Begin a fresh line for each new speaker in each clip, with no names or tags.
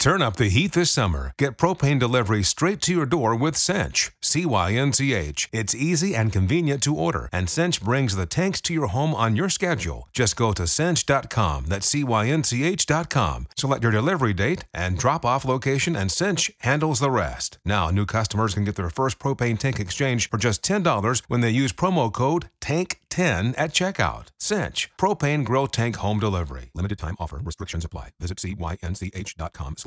Turn up the heat this summer. Get propane delivery straight to your door with Cynch. C Y N C H. It's easy and convenient to order, and Cynch brings the tanks to your home on your schedule. Just go to cynch.com. That's C Y N C H.com. Select your delivery date and drop off location, and Cynch handles the rest. Now, new customers can get their first propane tank exchange for just $10 when they use promo code TANK10 at checkout. Cynch. Propane Grill Tank Home Delivery. Limited time offer. Restrictions apply. Visit cynch.com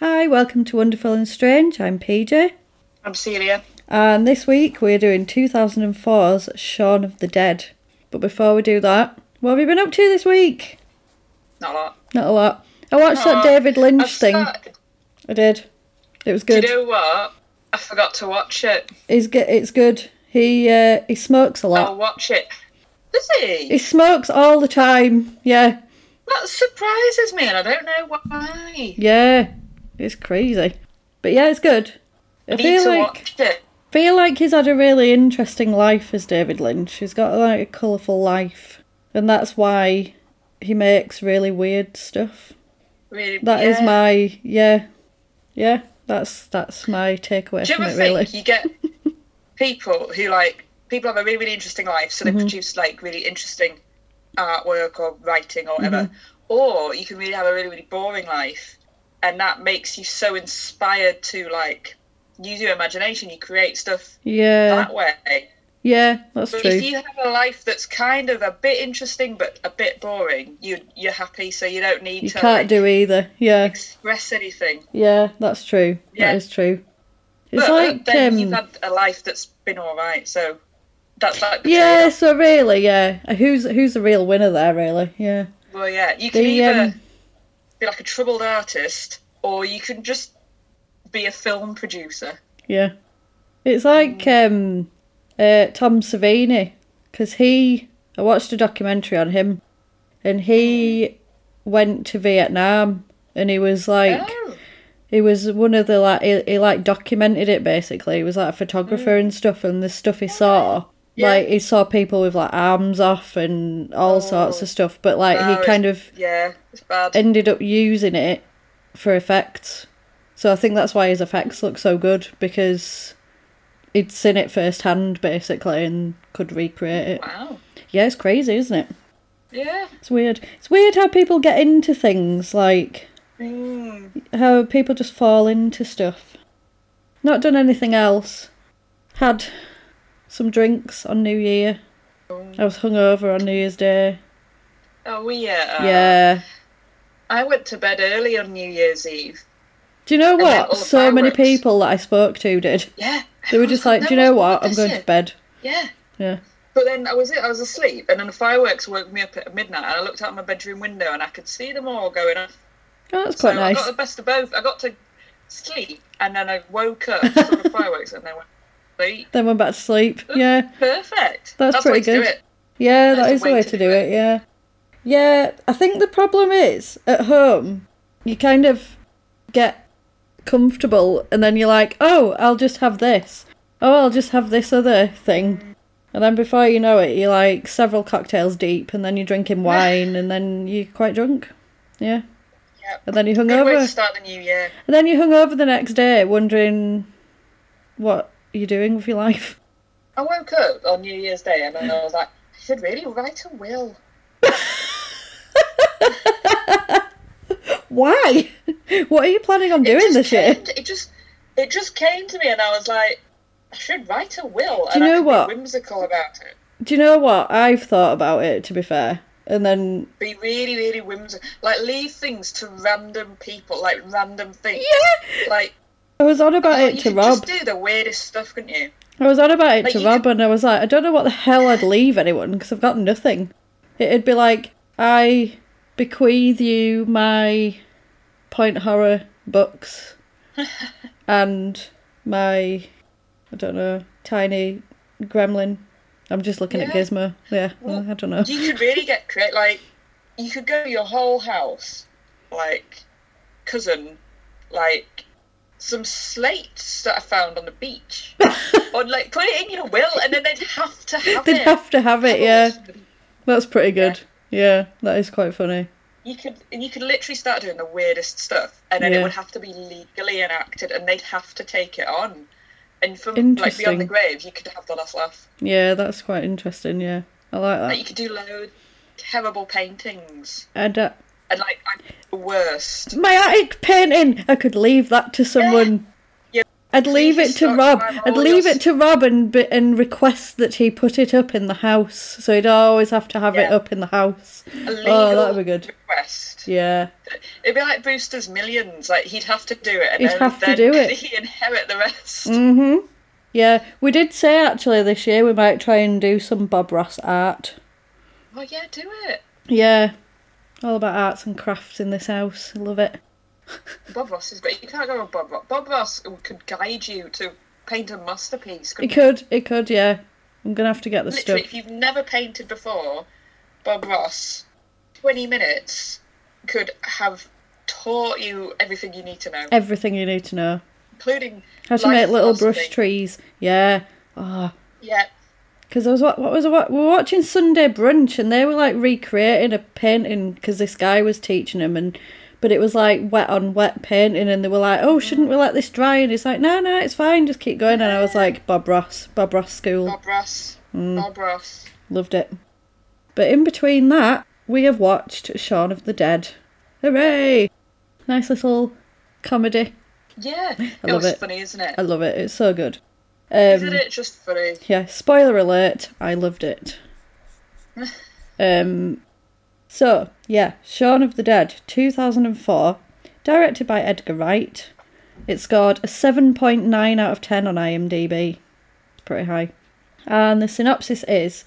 Hi, welcome to Wonderful and Strange. I'm PJ,
I'm Celia.
and this week we're doing 2004's Shaun of the Dead. But before we do that, what have you been up to this week?
Not a lot.
Not a lot. I watched that David Lynch
I've
thing.
started-
I did. It was
Do
good.
you know what? I forgot to watch it.
It's good. It's good. He uh, he smokes a lot.
I'll watch it. Does
He
he?
smokes all the time. Yeah,
That surprises me, and I don't know why.
yeah. It's crazy, but yeah, it's good. I
I need
feel
to
like
watch it.
Feel like he's had a really interesting life as David Lynch. He's got like a colourful life, and that's why he makes really weird stuff.
Really,
That is
yeah.
my yeah, yeah. That's that's my takeaway
you
from it.
think
Really,
you get people who like people have a really really interesting life, so they
Mm-hmm.
produce like really interesting artwork or writing or whatever,
Mm-hmm.
or you can really have a really really boring life, and that makes you so inspired to like use your imagination. You create stuff
yeah,
that way.
yeah. That's
But
true.
if you have a life that's kind of a bit interesting but a bit boring, you you're happy, so you don't need
You
to
can't
like,
do either. Yeah,
express anything.
yeah. That's true.
Yeah.
That is true. It's
but
like
then
um,
you've had a life that's been all right, so that's like
yeah. So really, yeah. Who's who's the real winner there? Really, yeah.
Well, yeah, you can
The,
either
um,
be like a troubled artist, or you can just be a film producer.
Yeah. It's like um, uh, Tom Savini, because he, I watched a documentary on him, and he went to Vietnam, and he was like,
Oh,
he was one of the like, he, he like documented it basically. He was like a photographer and stuff, and the stuff he saw,
Mm. Yeah.
like he saw people with like arms off and all sorts of stuff, but like
Oh,
he kind of
yeah, it's bad.
ended up using it for effects. So I think that's why his effects look so good because he'd seen it firsthand basically and could recreate it.
wow.
Yeah, it's crazy, isn't it?
Yeah.
It's weird. It's weird how people get into things like
Mm.
how people just fall into stuff. Not done anything else. Had some drinks on New Year. I was hungover on New Year's Day.
Oh yeah.
Yeah.
I went to bed early on New Year's Eve.
Do you know what? So many people that I spoke to did.
Yeah.
They were just
was
like, do you know what? I'm going
year."
to bed.
Yeah.
Yeah.
But then I was I was asleep, and then the fireworks woke me up at midnight, and I looked out my bedroom window, and I could see them all going off.
Oh, that's
So
quite nice.
I got the best of both. I got to sleep, and then I woke up, saw the fireworks, and then went to sleep.
Then went back to sleep. Yeah.
Perfect.
That's
the
pretty
way to do
good. Yeah, that
There's
is the
way to do it.
it, yeah. Yeah, I think the problem is at home, you kind of get comfortable and then you're like, oh, I'll just have this. Oh, I'll just have this other thing. And then before you know it, you're like several cocktails deep and then you're drinking wine and then you're quite drunk. Yeah.
Yep.
And then you're
Good way to start the new year.
And then you're hungover the next day wondering what you're doing with your life.
I woke up on New Year's Day, and then I was like, I should really write a will.
Why? what are you planning on doing this year?
came to- it just, it just came to me, and I was like, I should write a will.
Do you know what?
Whimsical about it.
Do you know what? I've thought about it, to be fair. And then,
Be really, really whimsical. Like leave things to random people, like random things.
yeah!
Like
I was on about
oh,
it to Rob.
just do the weirdest stuff, couldn't you?
I was on about it
Like,
to Rob,
could-
and I was like, I don't know what the hell I'd leave anyone because I've got nothing. It'd be like, I bequeath you my point horror books and my, I don't know, tiny gremlin. I'm just looking at Gizmo. Yeah,
Well,
I don't know.
You could really get creative. Like you could go your whole house, like cousin, like some slates that I found on the beach, or like put it in your will, and then they'd have to have
They'd
it.
have to have it, yeah. That's pretty good. Yeah, that is quite funny.
You could you could literally start doing the weirdest stuff, and then
Yeah.
it would have to be legally enacted, and they'd have to take it on. And from like beyond the grave, you could have the last laugh.
Yeah, that's quite interesting, yeah. I like
Like
that.
you could do loads terrible paintings,
And uh,
and like I'm the worst.
my attic painting, I could leave that to someone.
Yeah.
I'd leave it to Rob. I'd leave it to Rob and and request that he put it up in the house, so he'd always have to have it up in the house.
A legal
Oh, that'd be good.
request.
Yeah,
It'd be like Brewster's Millions. Like he'd have to do it, and
He'd
then,
have to do it.
He inherit the rest.
Mm. yeah. We did say actually this year we might try and do some Bob Ross art.
Oh yeah, do it.
Yeah, all about arts and crafts in this house. I love it.
Bob Ross is great. You can't go with Bob Ross. Bob Ross could guide you to paint a masterpiece.
It could, it could, yeah. I'm gonna have to get the
Literally,
stuff.
if you've never painted before, Bob Ross, twenty minutes could have taught you everything you need to know,
Everything you need to know.
including
How to make little brush trees. Yeah. Oh,
Yeah,
because I was what, what was I, wa- we were watching Sunday Brunch and they were like recreating a painting because this guy was teaching them and but it was like wet on wet painting and they were like oh shouldn't we let this dry and it's like no no it's fine just keep going and I was like Bob Ross Bob Ross school
Bob Ross.
Mm.
Bob Ross.
loved it but in between that we have watched Shaun of the Dead hooray nice little comedy
Yeah, it
love
was
it.
funny, isn't it?
I love it it's so good um,
Isn't it just funny?
Yeah, spoiler alert, I loved it. um so, yeah, Shaun of the Dead, 2004, directed by Edgar Wright. It scored a 7.9 out of 10 on IMDb. It's pretty high. And the synopsis is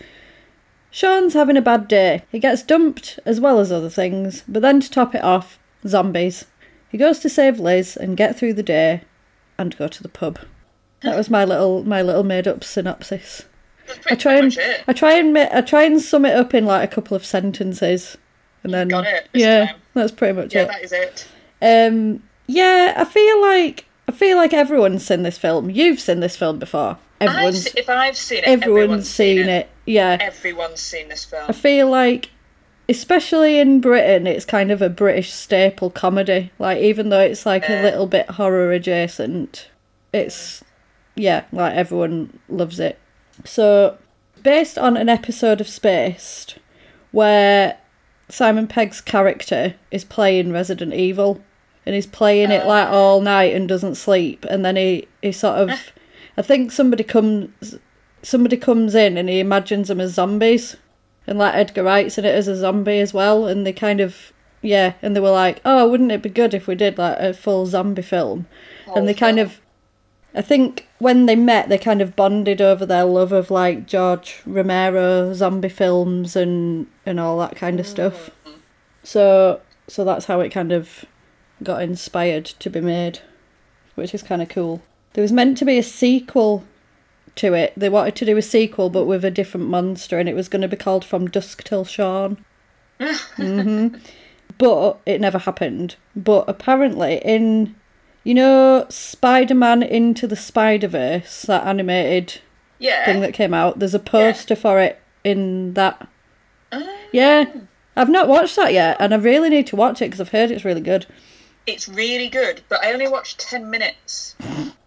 Shaun's having a bad day. He gets dumped as well as other things, but then to top it off, zombies. He goes to save Liz and get through the day and go to the pub. That was my little my little made up synopsis. I try and
it.
I try and I try and sum it up in like a couple of sentences, and then
got it
yeah,
time.
that's pretty much
Yeah,
it.
that is it.
Um, yeah, I feel like I feel like everyone's seen this film. You've seen this film before.
I've
Everyone's
if I've seen it,
everyone's, seen it. Yeah,
Everyone's seen this film.
I feel like, especially in Britain, it's kind of a British staple comedy. Like even though it's like a little bit horror adjacent, it's yeah, like everyone loves it. So, based on an episode of Spaced, where Simon Pegg's character is playing Resident Evil, and he's playing it like oh. all night and doesn't sleep, and then he he sort of, I think somebody comes somebody comes in and he imagines them as zombies, and like Edgar Wright's in it as a zombie as well, and they kind of yeah, and they were like, oh, wouldn't it be good if we did like a full zombie film, and oh, they kind of I think when they met, they kind of bonded over their love of like George Romero zombie films and and all that kind of stuff. So so that's how it kind of got inspired to be made, which is kind of cool. There was meant to be a sequel to it. They wanted to do a sequel, but with a different monster, and it was going to be called From Dusk Till Dawn. hmm But it never happened. But apparently, in you know Spider Man Into the Spider Verse, that animated
yeah.
thing that came out, there's a poster for it in that.
Ah.
Yeah, I've not watched that yet, and I really need to watch it because I've heard it's really good.
It's really good, but I only watched 10 minutes.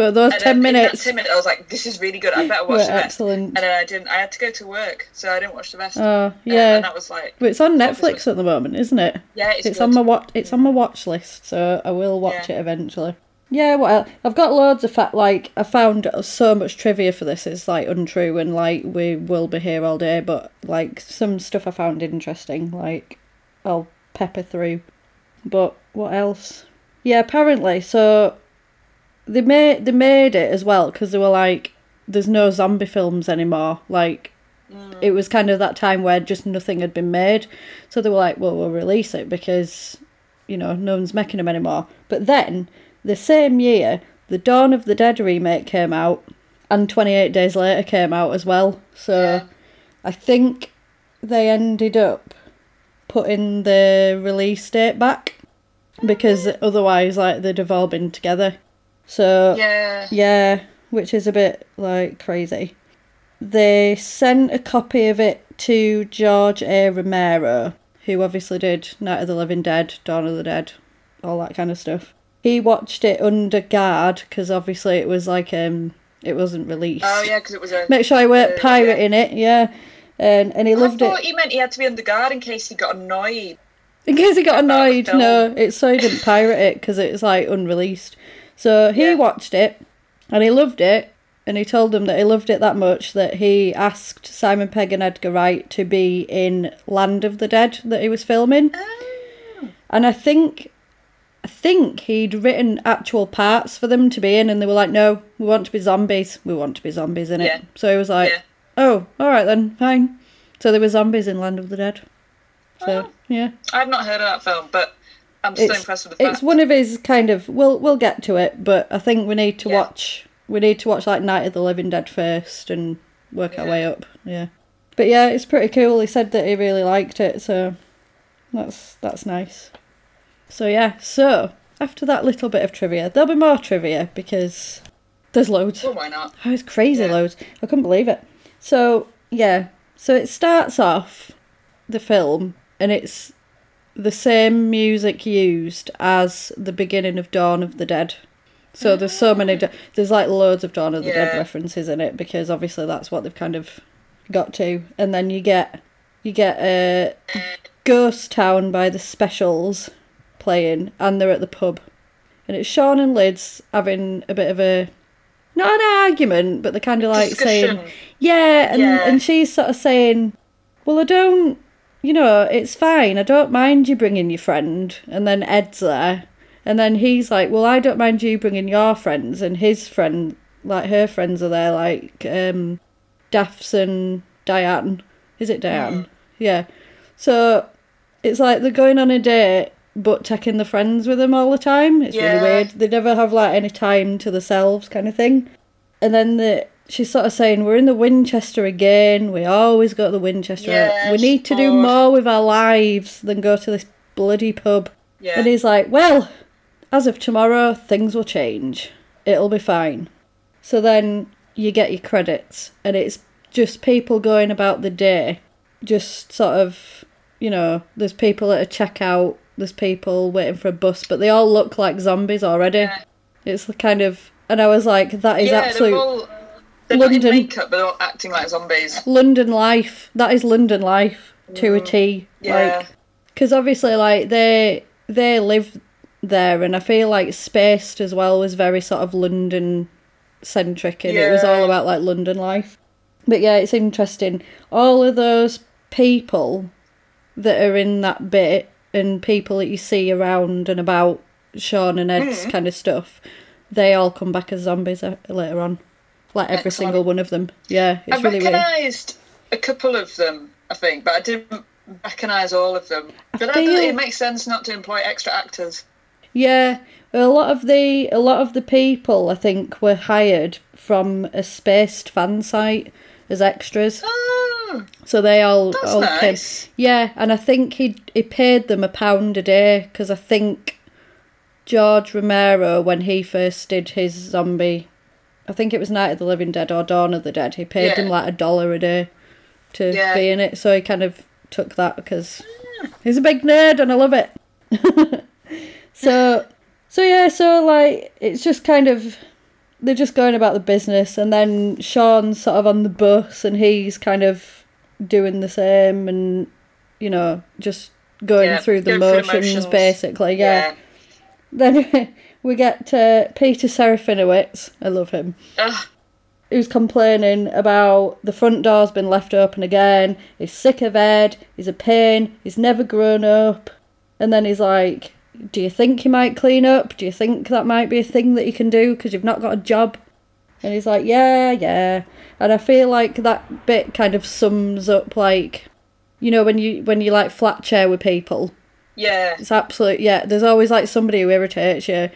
But those
And
ten
then in that
minutes,
10 minutes, I was like, this is really good. I better watch the rest.
excellent.
And then I didn't. I had to go to work, so I didn't watch the rest.
Oh, yeah.
And that was like,
But it's on Netflix at the moment, isn't it?
Yeah, it's
it's on my watch. It's on my watch list, so I will watch
Yeah.
it eventually. Yeah, well, I've got loads of fact. Like, I found so much trivia for this is like untrue, and like we will be here all day. But like some stuff I found interesting, like I'll pepper through. But what else? Yeah, apparently, so they made they made it as well because they were like, there's no zombie films anymore. Like, mm. it was kind of that time where just nothing had been made, so they were like, well, we'll release it because you know no one's making them anymore. But then the same year, the Dawn of the Dead remake came out, and 28 Days Later came out as well. So
Yeah.
I think they ended up putting the release date back because otherwise, like, they'd have all been together. So
Yeah.
yeah, which is a bit like crazy. They sent a copy of it to George A. Romero, who obviously did Night of the Living Dead, Dawn of the Dead, all that kind of stuff. He watched it under guard because obviously it was like um it wasn't released.
Oh yeah, because it was a.
Make sure I weren't
Uh, yeah.
pirating it, yeah. And and he
I
loved
thought
it.
he meant he had to be under guard in case he got annoyed.
In case he got annoyed, no, it's so he didn't pirate it because it's like unreleased. So he
Yeah.
watched it and he loved it, and he told them that he loved it that much that he asked Simon Pegg and Edgar Wright to be in Land of the Dead that he was filming. Oh. And I think, I think he'd written actual parts for them to be in, and they were like, "No, we want to be zombies. We want to be zombies in it."
Yeah.
So he was like,
Yeah.
"Oh, all right then, fine." So there were zombies in Land of the Dead. So
Oh.
yeah.
I've not heard of that film, but I'm still
it's,
impressed with the fact.
it's one of his kind of we'll we'll get to it but i think we need to
Yeah.
watch we need to watch like night of the living dead first and work our way up yeah but yeah it's pretty cool he said that he really liked it so that's that's nice so yeah so after that little bit of trivia there'll be more trivia because there's loads
Well, why not?
Oh, it's crazy
Yeah.
loads. I couldn't believe it. So, yeah. So it starts off the film and it's the same music used as the beginning of Dawn of the Dead. So there's so many ah. da- there's like loads of Dawn of the Dead references in it because obviously that's what they've kind of got to. And then you get you get a Ghost Town by the Specials playing and they're at the pub. And it's Shaun and Liz having a bit of a not an argument, but they're kind of like saying, yeah, and
Yeah.
and she's sort of saying, well, I don't, you know, it's fine. I don't mind you bringing your friend. And then Ed's there, and then he's like, well, I don't mind you bringing your friends, and his friend, like her friends are there, like um, Daphs and Diane. Is it Diane? Yeah. So it's like they're going on a date. But taking the friends with them all the time, it's really weird. They never have like any time to themselves, kind of thing. And then the she's sort of saying, "We're in the Winchester again. We always go to the Winchester.
Yeah,
we need to do more with our lives than go to this bloody pub."
Yeah.
And he's like, "Well, as of tomorrow, things will change. It'll be fine." So then you get your credits, and it's just people going about the day, just sort of, you know, there's people at a checkout, there's people waiting for a bus, but they all look like zombies already.
Yeah.
It's the kind of, and I was like, that is
yeah,
absolute.
They're
London.
makeup, but they're all acting like zombies.
London life. That is London life to a T.
Yeah.
Like, because obviously, like they they live there, and I feel like Spaced as well was very sort of London centric, and it was all about like London life. But yeah, it's interesting. All of those people that are in that bit, and people that you see around and about Shaun and Ed's
Hmm.
kind of stuff, they all come back as zombies uh, later on. Like every
Excellent.
single one of them. Yeah, it's
I
really weird.
recognised a couple of them, I think, but I didn't recognise all of them. But
feel-
it makes sense not to employ extra actors.
Yeah, a lot of the a lot of the people I think were hired from a spaced fan site as extras.
Oh,
So they all
That's
all came.
nice.
Yeah, and I think he he paid them a pound a day because I think George Romero when he first did his zombie, I think it was Night of the Living Dead or Dawn of the Dead. He paid them like a dollar a day to
Yeah.
be in it. So he kind of took that because he's a big nerd and I love it. so so yeah, so like it's just kind of they're just going about the business and then Shaun's sort of on the bus and he's kind of doing the same and you know just going
Yeah,
through the
through
motions,
motions.
basically yeah, then we get uh, Peter Serafinowicz. I love him.
Ugh.
Who's complaining about the front door's been left open again. He's sick of Ed. He's a pain. He's never grown up. And then he's like, "Do you think you might clean up? Do you think that might be a thing that you can do because you've not got a job?" And he's like, "Yeah, yeah." And I feel like that bit kind of sums up like, you know, when you when you like flat chair with people.
Yeah.
It's absolute yeah. There's always like somebody who irritates you,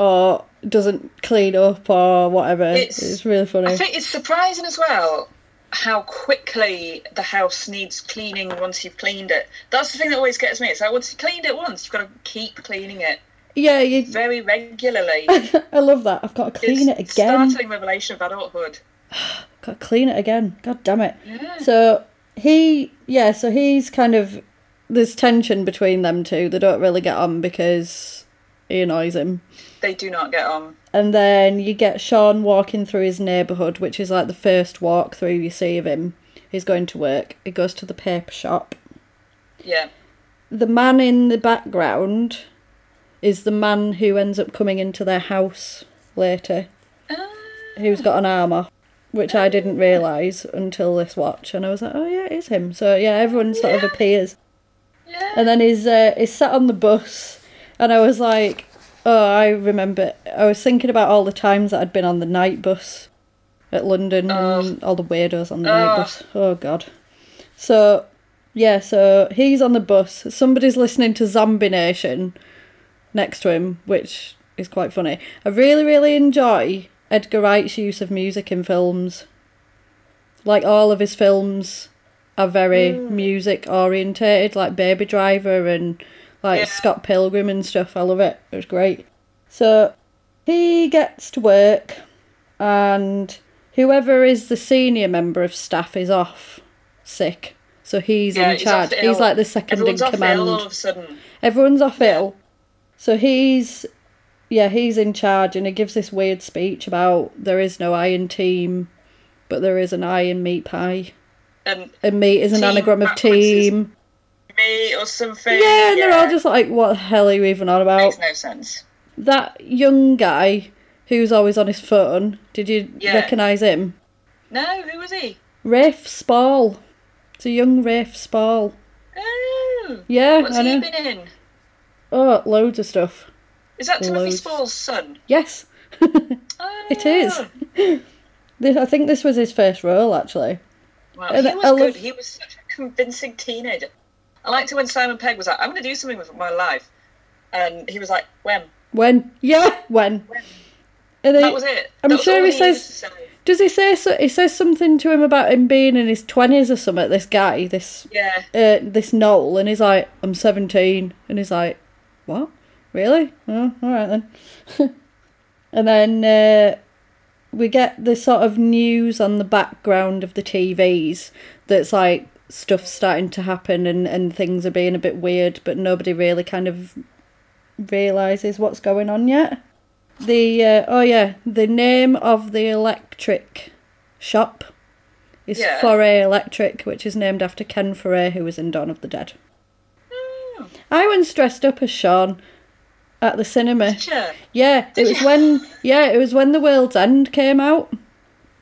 or doesn't clean up or whatever. It's,
It's-
really funny.
I think it's surprising as well how quickly the house needs cleaning once you've cleaned it. That's the thing that always gets me. It's like once you've cleaned it once, you've got to keep cleaning it
yeah, you.
very regularly.
I love that. I've got to clean it
it's
again.
startling revelation of adulthood.
Got to clean it again. God damn it. So he, yeah, so he's kind of there's tension between them two. They don't really get on because he annoys him.
They do not get on.
And then you get Shaun walking through his neighbourhood, which is like the first walk through you see of him. He's going to work. He goes to the paper shop.
Yeah.
The man in the background is the man who ends up coming into their house later, who's got an arm off, which I didn't realise until this watch. And I was like, oh yeah, it's him. So yeah, everyone sort of appears.
Yeah.
And then he's uh, he's sat on the bus, and I was like, oh, I remember. I was thinking about all the times that I'd been on the night bus at London and all the weirdos on the oh. night
Oh.
bus. Oh god. So yeah, so he's on the bus. Somebody's listening to Zombie Nation next to him, which is quite funny. I really, really enjoy Edgar Wright's use of music in films. Like all of his films are very hmm. music orientated, like Baby Driver and like
Yeah.
Scott Pilgrim and stuff. I love it. It was great. So he gets to work, and whoever is the senior member of staff is off sick. So he's
Yeah,
in
he's
charge. He's, like the second
Everyone's
in
off
command.
ill all of a sudden.
Everyone's off ill. So he's yeah, he's in charge and he gives this weird speech about there is no iron team, but there is an iron meat pie.
And
And meat is an anagram of team.
Me or something.
Yeah, and they're all just like, what the hell are you even on about?
Makes no sense.
That young guy who's always on his phone, did you
Yeah.
recognise him?
No, who was he?
Rafe Spall. It's a young Rafe Spall.
Oh.
Yeah,
What's
I
he
know.
been in?
Oh, loads of stuff.
Is that Timothy
Loads.
Spall's son?
Yes,
Oh.
it is. Oh. This, I think this was his first role, actually.
Wow,
And
he was
I
good.
love-
He was such a convincing teenager. I liked it when Simon Pegg was like, "I'm going to do something with my life," and he was like, "When?"
When? Yeah, when? And then,
That was it.
I'm
was
sure he says.
say.
Does he say so? He says something to him about him being in his twenties or something. This guy, this
Yeah.
uh, this Noel, and he's like, "I'm 17," and he's like, "What? Really? Oh, all right then." and then uh, we get the sort of news on the background of the TVs that's like stuff starting to happen and and things are being a bit weird, but nobody really kind of realizes what's going on yet. The uh, oh yeah, the name of the electric shop is
Yeah.
Foree Electric, which is named after Ken Foree, who was in Dawn of the Dead.
Oh,
I once dressed up as Shaun at the cinema. Yeah, it was
you?
when yeah, it was when The World's End came out.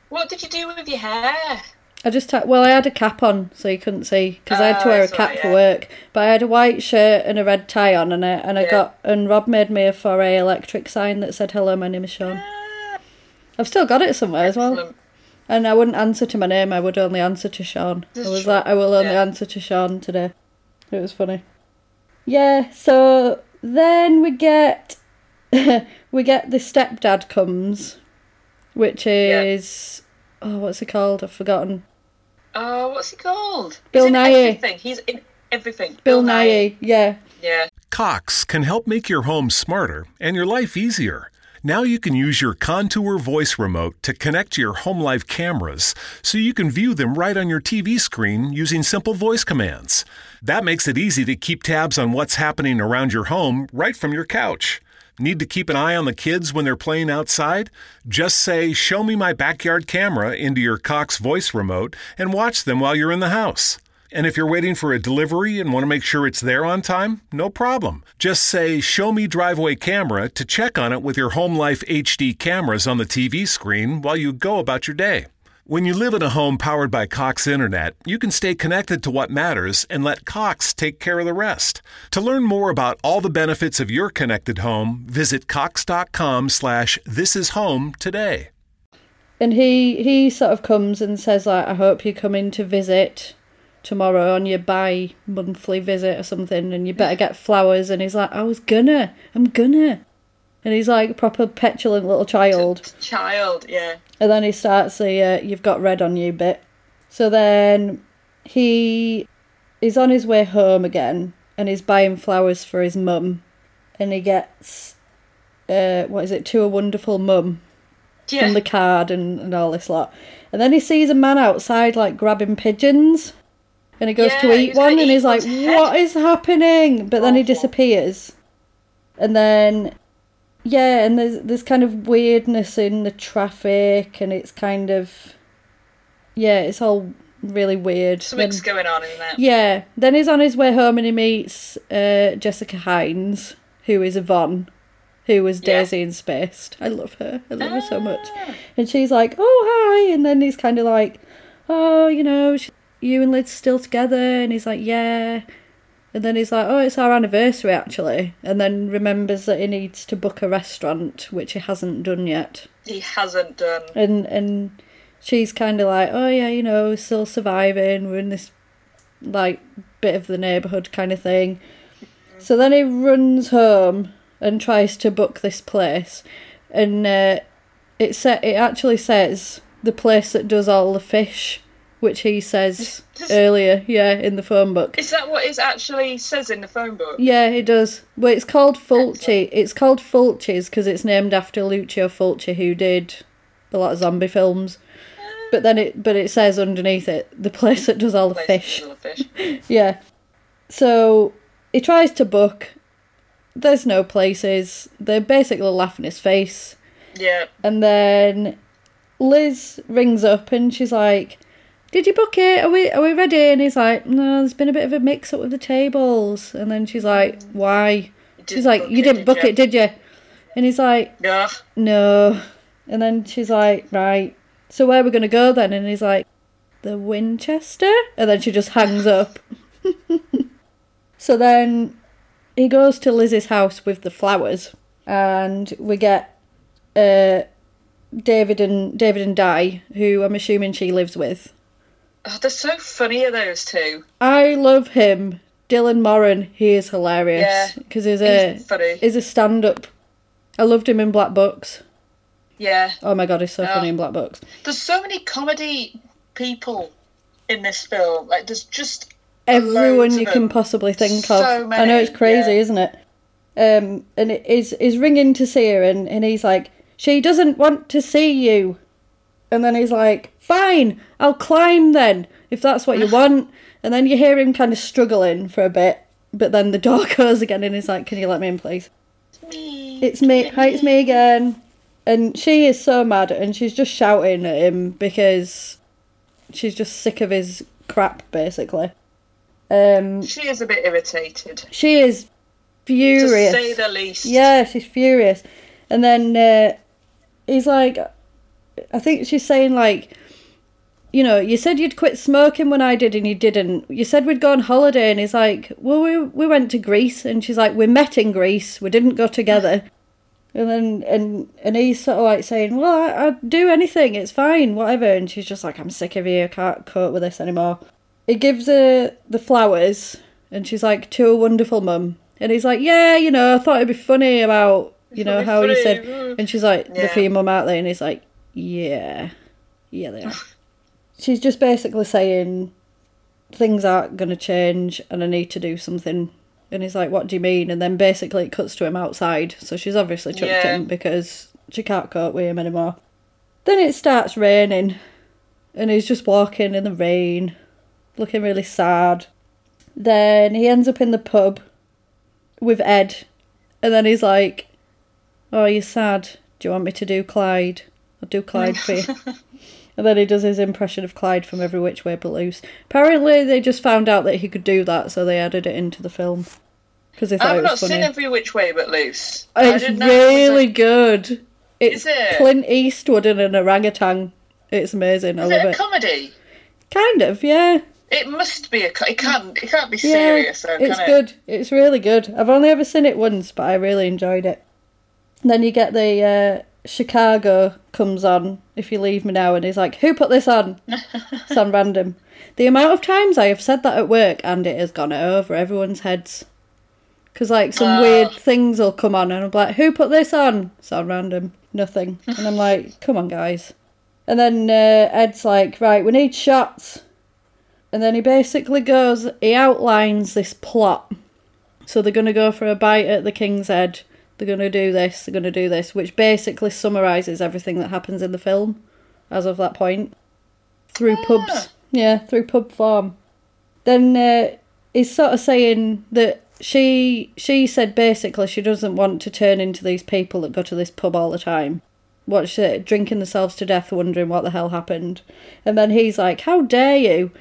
What did you do with your hair?
I just had, well, I had a cap on, so you couldn't see because I had to
Oh,
wear a cap
right,
for work. But I had a white shirt and a red tie on, and I and I
Yeah.
got and Rob made me a Foree Electric sign that said "Hello, my name is Shaun."
Ah,
I've still got it somewhere as well. And I wouldn't answer to my name. I would only answer to Shaun. I
That's
was
true,
like, I will only
yeah.
answer to Shaun today. It was funny. Yeah. So then we get we get the stepdad comes, which is oh, what's it called? I've forgotten.
Oh, what's he called?
Bill
He's in
Nighy.
Everything. He's in everything.
Bill Nighy. Yeah.
Yeah.
Cox can help make your home smarter and your life easier. Now you can use your Contour voice remote to connect to your home life cameras so you can view them right on your TV screen using simple voice commands. That makes it easy to keep tabs on what's happening around your home right from your couch. Need to keep an eye on the kids when they're playing outside? Just say, Show me my backyard camera into your Cox voice remote and watch them while you're in the house.
And if you're waiting for a delivery and want to make sure it's there on time, no problem. Just say, Show me driveway camera to check on it with your Home Life HD cameras on the TV screen while you go about your day. When you live in a home powered by Cox Internet, you can stay connected to what matters and let Cox take care of the rest. To learn more about all the benefits of your connected home, visit cox.com slash this is home today.
And he he sort of comes and says like, I hope you come in to visit tomorrow on your bi monthly visit or something and you better get flowers and he's like, I was gonna, I'm gonna and he's like a proper petulant little child.
Child, yeah.
And then he starts the uh, "You've got red on you" bit. So then he is on his way home again, and he's buying flowers for his mum, and he gets uh, what is it to a wonderful mum
Yeah.
on the card and, and all this lot. And then he sees a man outside like grabbing pigeons. And he goes to eat one and
eat
he's like,
head.
What is happening? But then he disappears. And then yeah, and there's there's kind of weirdness in the traffic and it's kind of yeah, it's all really weird.
Something's
Then-
going on in there.
yeah. Then he's on his way home and he meets uh, Jessica Hynes, who is Yvonne, who was
Yeah.
Daisy in Spaced. I love her. I love her so much.
Ah.
And she's like, "Oh hi," and then he's kind of like, "Oh, you know, sh- you and Liz still together?" And he's like, "Yeah." And then he's like, "Oh, it's our anniversary actually," and then remembers that he needs to book a restaurant, which he hasn't done yet.
He hasn't done.
And and she's kind of like, "Oh yeah, you know, still surviving. We're in this like bit of the neighborhood kind of thing." So then he runs home and tries to book this place, and uh, it sa- it actually says the place that does all the fish, which he says
Does-
earlier, yeah, in the phone book.
Is that what it actually says in the phone book?
Yeah, it does. Well, it's called Fulci. It's called Fulci's because it's named after Lucio Fulci, who did a lot of zombie films. Uh, but then it, but it says underneath it, the place that does all the
Place
fish.
full of fish.
Yeah. So he tries to book. There's no places. They're basically laughing his face.
Yeah.
And then Liz rings up and she's like, "Did you book it? Are we are we ready?" And he's like, "No, there's been a bit of a mix up with the tables." And then she's like, "Why?" She's like, "You didn't
did
book
you?"
it, did you?" And he's like,
Yeah.
"No." And then she's like, "Right. So where are we gonna go then?" And he's like, "The Winchester." And then she just hangs up. so then he goes to Liz's house with the flowers, and we get uh, David and David and Di, who I'm assuming she lives with.
Oh, they're so funny, are those two?
I love him, Dylan Moran. He is hilarious
Yeah,
because he's a
He's funny.
he's a stand up. I loved him in Black Books.
Yeah.
Oh my god, he's so funny
Oh.
in Black Books.
There's so many comedy people in this film. Like, there's just
Everyone you can possibly think
So
of. I know it's crazy,
yeah.
isn't it? Um, and it is is ringing to see her, and, and he's like, she doesn't want to see you. And then he's like, fine, I'll climb then, if that's what you want. And then you hear him kind of struggling for a bit, but then the door goes again, and he's like, can you let me in, please?
me.
It's me. Hi, it's me again. And she is so mad, and she's just shouting at him because she's just sick of his crap, basically. Um,
She is a bit irritated,
she is
to
furious.
say the least.
Yeah, she's furious. And then uh, he's like, I think she's saying like, you know, you said you'd quit smoking when I did and you didn't. You said we'd go on holiday and he's like, well, we we went to Greece and she's like, we met in Greece, we didn't go together. And then and and he's sort of like saying, well, I, I'd do anything, it's fine, whatever. And she's just like, I'm sick of you, I can't cope with this anymore. He gives her the flowers and she's like, to a wonderful mum. And he's like, yeah, you know, I thought it'd be funny about, you know,
Funny,
how you
funny,
said.
mm.
And she's like,
Yeah.
for your mum, aren't they? And he's like, yeah, yeah, they are. she's just basically saying things aren't going to change and I need to do something. And he's like, what do you mean? And then basically it cuts to him outside. So she's obviously chucked
Yeah.
him because she can't cope with him anymore. Then it starts raining and he's just walking in the rain, looking really sad. Then he ends up in the pub with Ed, and then he's like, "Oh, you're sad. Do you want me to do Clyde? I'll do Clyde for you." And then he does his impression of Clyde from Every Which Way But Loose. Apparently, they just found out that he could do that, so they added it into the film. Because they thought
I've
it
not
was
seen. Every Which Way But Loose.
It's
didn't it a-
really good. It's
Is it?
Clint Eastwood and an orangutan. It's amazing. I
Is
love
it a
it.
comedy?
kind of, yeah.
It must be a. Co- it can't. It can't be
Yeah,
serious, though,
it's
it?
good. It's really good. I've only ever seen it once, but I really enjoyed it. Then you get the uh, Chicago comes on. If you leave me now, and he's like, "Who put this on?" it's on random. The amount of times I have said that at work, and it has gone over everyone's heads. Because like some
Oh.
weird things will come on, and I'm like, "Who put this on?" It's on random. Nothing. And I'm like, "Come on, guys." And then uh, Ed's like, "Right, we need shots." And then he basically goes, he outlines this plot. So they're going to go for a bite at the King's Head. They're going to do this, they're going to do this, which basically summarises everything that happens in the film as of that point. Through pubs. Yeah, through pub form. Then uh, he's sort of saying that she she said basically she doesn't want to turn into these people that go to this pub all the time. Watch it, drinking themselves to death, wondering what the hell happened. And then he's like, How dare you?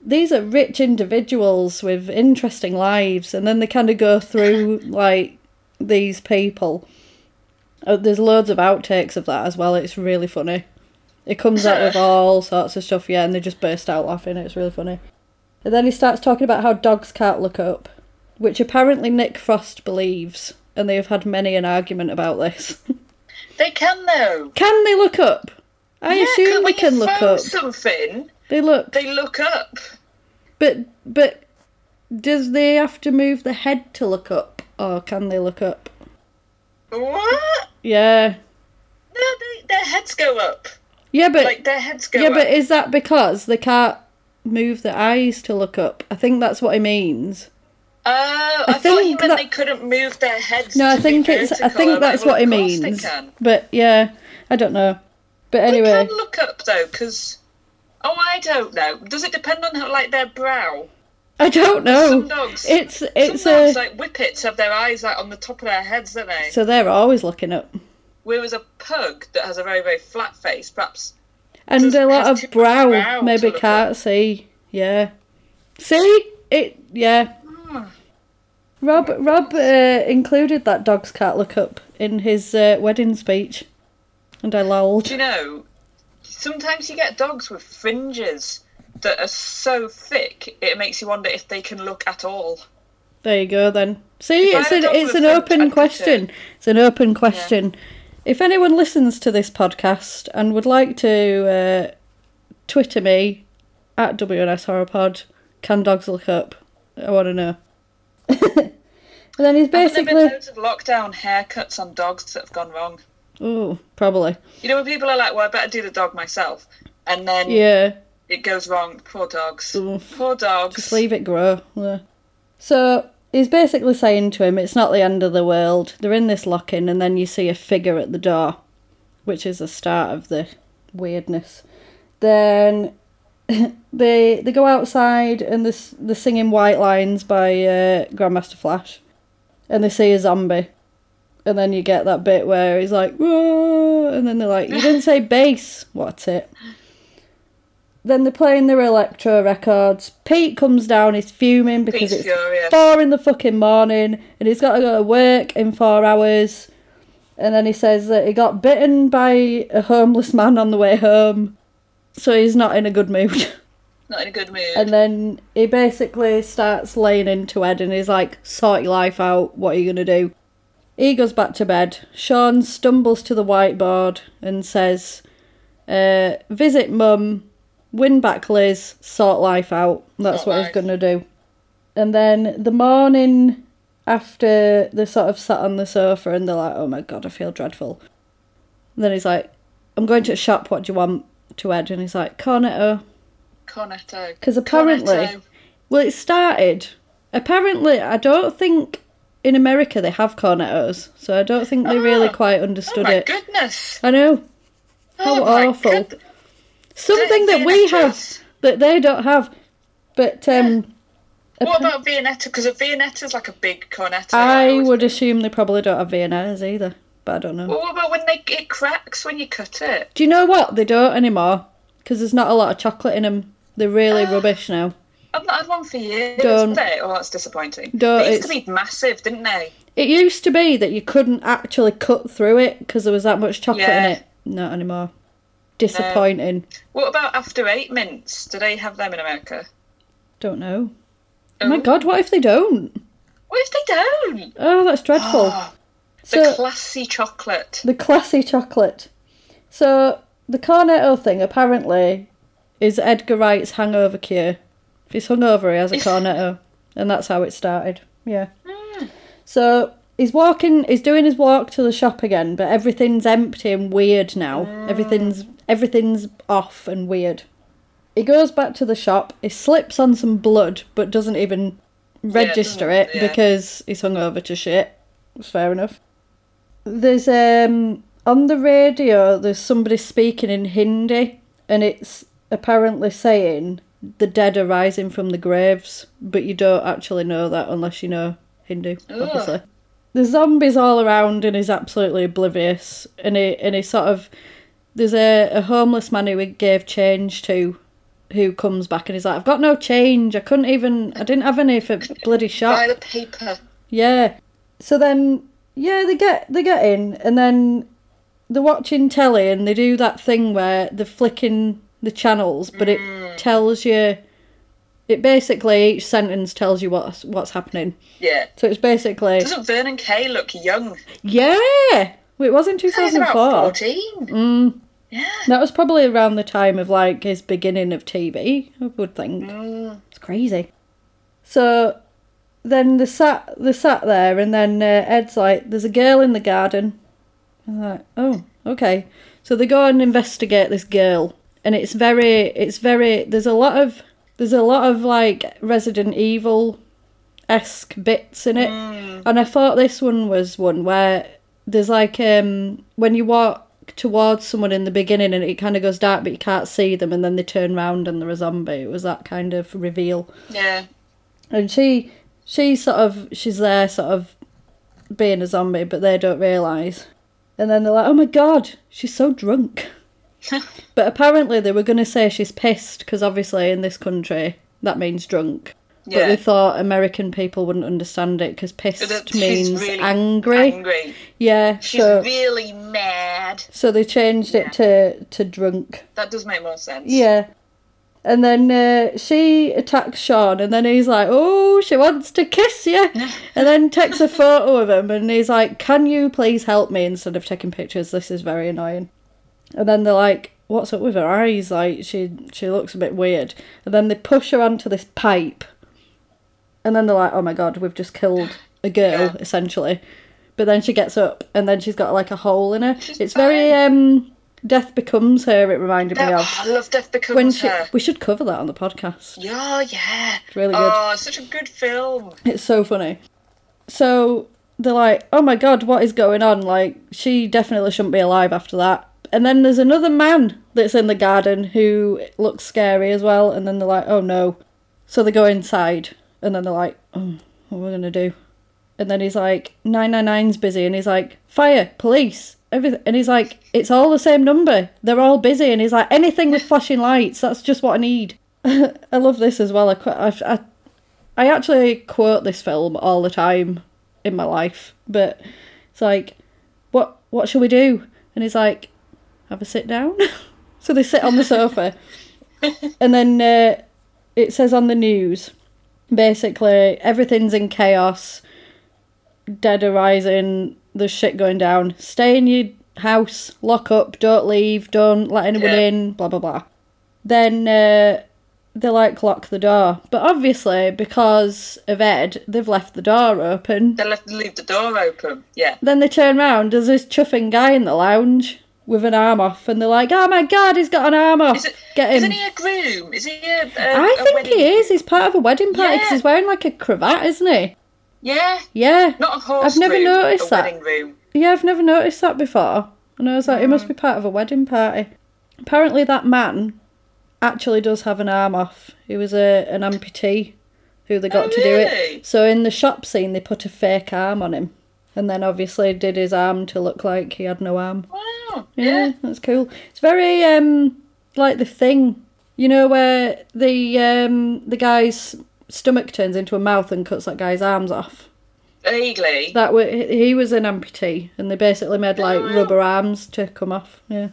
these are rich individuals with interesting lives and then they kind of go through like these people. Oh, there's loads of outtakes of that as well. It's really funny. It comes out with all sorts of stuff yeah and they just burst out laughing. It's really funny. And then he starts talking about how dogs can't look up which apparently nick frost believes and they have had many an argument about this.
They can though.
can they look up? I
Yeah,
assume they can look up.
Something?
They look.
They look up.
But but does they have to move the head to look up, or can they look up?
What?
Yeah,
No, they, their heads go up.
yeah, but
Like their heads go
yeah,
up.
but is that because they can't move their eyes to look up? I think that's what he means.
Oh, I,
I
thought he
think
meant
that-
they couldn't move their heads.
No, I
to
think it's. I think that's
like,
what he
well, of course
means.
They.
But yeah, I don't know. But
They
anyway,
can look up though, because oh, I don't know. Does it depend on how, like their brow?
I don't know.
Some dogs.
It's it's
some
a.
like whippets, have their eyes like on the top of their heads, don't they?
so they're always looking up,
Whereas a pug that has a very very flat face, perhaps.
and a lot of brow
brow
maybe can't see. Yeah, see it. Yeah.
Hmm.
Rob Rob uh, included that dogs can't look up in his uh, wedding speech, and I lolled.
Do you know? Sometimes you get dogs with fringes that are so thick it makes you wonder if they can look at all.
There you go then. See,
If
it's an it's an open question. It's an open question. If anyone listens to this podcast and would like to uh, Twitter me at WNS Horrorpod, can dogs look up? I want to know. and then he's
Have there been
basically,
loads of lockdown haircuts on dogs that have gone wrong?
oh, probably,
You know when people are like, "Well, I better do the dog myself," and then
yeah.
It goes wrong. Poor dogs.
Oof.
Poor dogs.
Just leave it grow. Yeah. So he's basically saying to him, it's not the end of the world. They're in this lock in, and then you see a figure at the door, which is the start of the weirdness. Then they they go outside and they're, they're singing White Lines by uh, Grandmaster Flash, and they see a zombie. And then you get that bit where he's like, Whoa! and then they're like, You didn't say bass. What's it? Then they're playing their electro records. Pete comes down, he's fuming because
Pete's
it's
furious.
four in the fucking morning and he's got to go to work in four hours. And then he says that he got bitten by a homeless man on the way home. So he's not in a good mood.
Not in a good mood.
And then he basically starts laying into Ed and he's like, sort your life out, what are you going to do? He goes back to bed. Shaun stumbles to the whiteboard and says, uh, visit mum, win back Liz, sort life out. That's
Sort
what he's
life.
going to do. And then the morning after they're sort of sat on the sofa and they're like, oh my god, I feel dreadful. And then he's like, I'm going to a shop, what do you want? To Ed. And he's like, Cornetto.
Cornetto.
Because apparently,
Cornetto.
well, it started. Apparently, I don't think in America they have cornettos, so I don't think they really
Oh.
quite
Oh
understood
my
it.
goodness.
I know how
oh
awful.
good-
Something that we have that they don't have, but um,
What about Viennetta? Because a Viennetta's like a big cornetto.
I
always
would
think.
assume they probably don't have Viennettas either. But I don't know.
Well, what about when they it cracks when you cut it?
Do you know what? They don't anymore. because there's not a lot of chocolate in them. They're really rubbish now.
I've not had one for years.
Don't.
They? Oh, that's disappointing.
Don't,
They used to be massive, didn't they?
It used to be that you couldn't actually cut through it because there was that much chocolate in it. Not anymore. Disappointing.
What about after eight mints? Do they have them in America?
Don't know. Oh my oh. god, what if they don't?
What if they don't?
Oh, that's dreadful.
Ah, the
so
classy chocolate.
the classy chocolate. So the cornetto thing apparently is Edgar Wright's hangover cure. If he's hungover, he has a cornetto, and that's how it started. Yeah. Hmm. So he's walking. He's doing his walk to the shop again, but everything's empty and weird now. Everything's everything's off and weird. He goes back to the shop. He slips on some blood, but doesn't even register
doesn't-
it
yeah.
because he's hungover to shit. It's fair enough. There's um on the radio. There's somebody speaking in Hindi, and it's apparently saying the dead are rising from the graves, but you don't actually know that unless you know Hindu, obviously. There's zombies all around, and he's absolutely oblivious. And he and he sort of there's a, a homeless man who gave change to, who comes back and he's like, I've got no change. I couldn't even. I didn't have any for bloody shop.
Buy the paper.
Yeah. So then, yeah, they get they get in, and then they're watching telly, and they do that thing where they're flicking the channels, but it mm. tells you. It basically each sentence tells you what's what's happening.
Yeah.
So it's basically
Doesn't Vernon Kay look young?
yeah. Well, It was in two thousand four.
14. Mm. Yeah.
That was probably around the time of like his beginning of TV. I would think it's crazy. So then they sat they sat there, and then uh, Ed's like, "There's a girl in the garden." I'm like, "Oh, okay." So they go and investigate this girl, and it's very it's very there's a lot of there's a lot of like Resident Evil esque bits in it, and I thought this one was one where there's like um when you walk towards someone in the beginning and it kind of goes dark but you can't see them and then they turn round and they're a zombie. It was that kind of reveal.
Yeah.
and she she sort of she's there sort of being a zombie but they don't realize and then they're like oh my god she's so drunk. But apparently they were going to say she's pissed because obviously in this country that means drunk but they thought american people wouldn't understand it because pissed means
really
angry
Angry.
yeah
She's
so
really mad.
so they changed it to to drunk
That does make more sense.
yeah. And then uh, she attacks Shaun, and then he's like, "Oh, she wants to kiss you," and then takes a photo of him, and he's like, "Can you please help me?" Instead of taking pictures, this is very annoying. And then they're like, "What's up with her eyes? Like she she looks a bit weird." And then they push her onto this pipe, and then they're like, "Oh my god, we've just killed a girl essentially." But then she gets up, and then she's got like a hole in her.
She's
it's very um, Death Becomes Her. It reminded me
Oh,
of
I love Death Becomes
when she,
Her.
we should cover that on the podcast.
Yeah, yeah. It's
really good.
Oh, it's such a good film.
It's so funny. So they're like, "Oh my god, what is going on?" Like she definitely shouldn't be alive after that. And then there's another man that's in the garden who looks scary as well. And then they're like, "Oh no!" So they go inside, and then they're like, "Oh, what are we gonna do?" And then he's like, "999's busy," and he's like, "Fire, police." Everything, and he's like, "It's all the same number. They're all busy." And he's like, "Anything with flashing lights. That's just what I need." I love this as well. I, I, I I actually quote this film all the time in my life, but it's like, what what shall we do? And he's like, have a sit down. so they sit on the sofa, and then uh, it says on the news, basically everything's in chaos, dead arising, rising, there's shit going down. Stay in your house, lock up, don't leave, don't let anyone
Yeah.
in, blah blah blah. Then uh, they like lock the door, but obviously because of Ed, they've left the door open.
They left leave the door open. Yeah.
Then they turn round, there's this chuffing guy in the lounge with an arm off, and they're like, "Oh my god, he's got an arm off!
Is it,
Get him!"
Isn't he a groom? Is he a, a
I
a
think
wedding
he is. He's part of a wedding party because
Yeah.
he's wearing like a cravat, isn't he?
Yeah.
Yeah.
Not a horse
I've never noticed that. Yeah, I've never noticed that before. And I was like, it
Mm.
must be part of a wedding party. Apparently, that man actually does have an arm off. He was a an amputee who they got
Oh,
to do it. So in the shop scene, they put a fake arm on him, and then obviously did his arm to look like he had no arm.
Wow.
Yeah,
Yeah.
that's cool. It's very um, like the thing, you know, where the um the guy's stomach turns into a mouth and cuts that guy's arms off.
Vaguely.
That wa he was an amputee, and they basically made like
Oh.
rubber arms to come off. Yeah,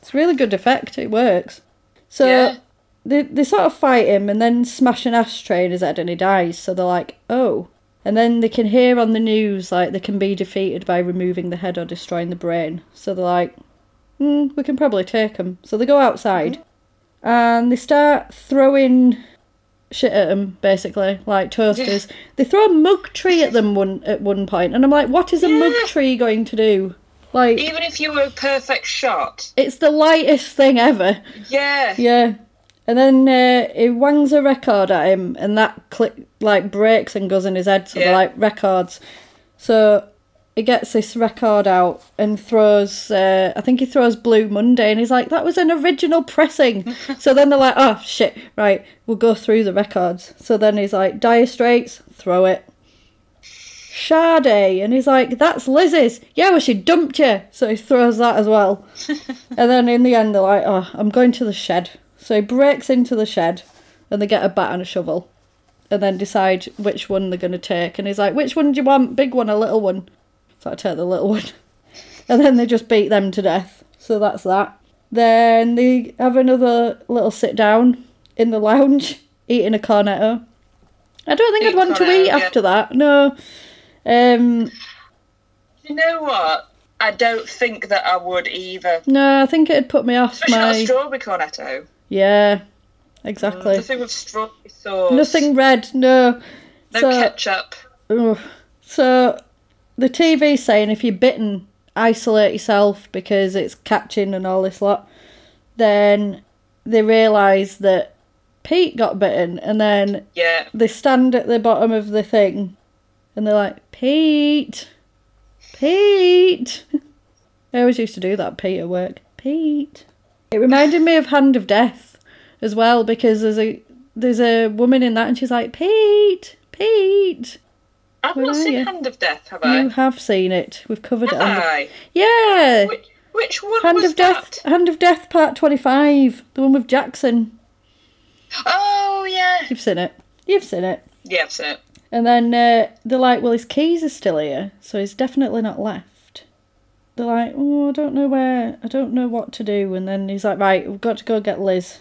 it's a really good effect. It works. So
Yeah.
they they sort of fight him, and then smash an ashtray in his head, and he dies. So they're like, oh. And then they can hear on the news like they can be defeated by removing the head or destroying the brain. So they're like, hmm, we can probably take them. So they go outside, and they start throwing shit at them, basically, like toasters. They throw a mug tree at them one at one point, and I'm like, what is a mug tree going to do? Like,
Even if you were a perfect shot.
it's the lightest thing ever.
Yeah.
Yeah. And then uh, he wangs a record at him, and that click like breaks and goes in his head. So they're like records. So he gets this record out and throws. Uh, I think he throws Blue Monday, and he's like, "That was an original pressing." so then they're like, "Oh shit! Right, we'll go through the records." So then he's like, "Dire Straits, throw it." Sade, and he's like, "That's Liz's." Yeah, well, she dumped you, so he throws that as well. and then in the end, they're like, "Oh, I'm going to the shed." So he breaks into the shed, and they get a bat and a shovel, and then decide which one they're going to take. And he's like, "Which one do you want? Big one, or little one?" So I take the little one, and then they just beat them to death. So that's that. Then they have another little sit down in the lounge, eating a cornetto. I don't think
Eat
I'd want to eat
yeah.
after that. No. Um,
You know what? I don't think that I would either.
no, I think it'd put me off
Especially
my.
a strawberry cornetto.
Yeah, mm, exactly.
Nothing with strawberry sauce.
Nothing red, no.
No
so,
ketchup.
ugh. so the TV's saying if you're bitten, isolate yourself because it's catching and all this lot. Then they realise that Pete got bitten, and then
Yeah.
they stand at the bottom of the thing and they're like, Pete, Pete. I always used to do that, Pete at work. Pete. It reminded me of Hand of Death as well because there's a there's a woman in that and she's like, Pete, Pete.
I've
Where
not seen
you?
Hand of Death, have I?
You have seen it. We've covered it on the...
Aye.
Yeah.
Which, which one
Hand
was
of Death
that?
Hand of Death Part twenty five. The one with Jackson.
Oh, yeah.
You've seen it. You've seen it.
Yeah, I've seen it.
And then uh, they're like, well, his keys are still here, so he's definitely not left. They're like, oh, I don't know where, I don't know what to do. And then he's like, right, we've got to go get Liz.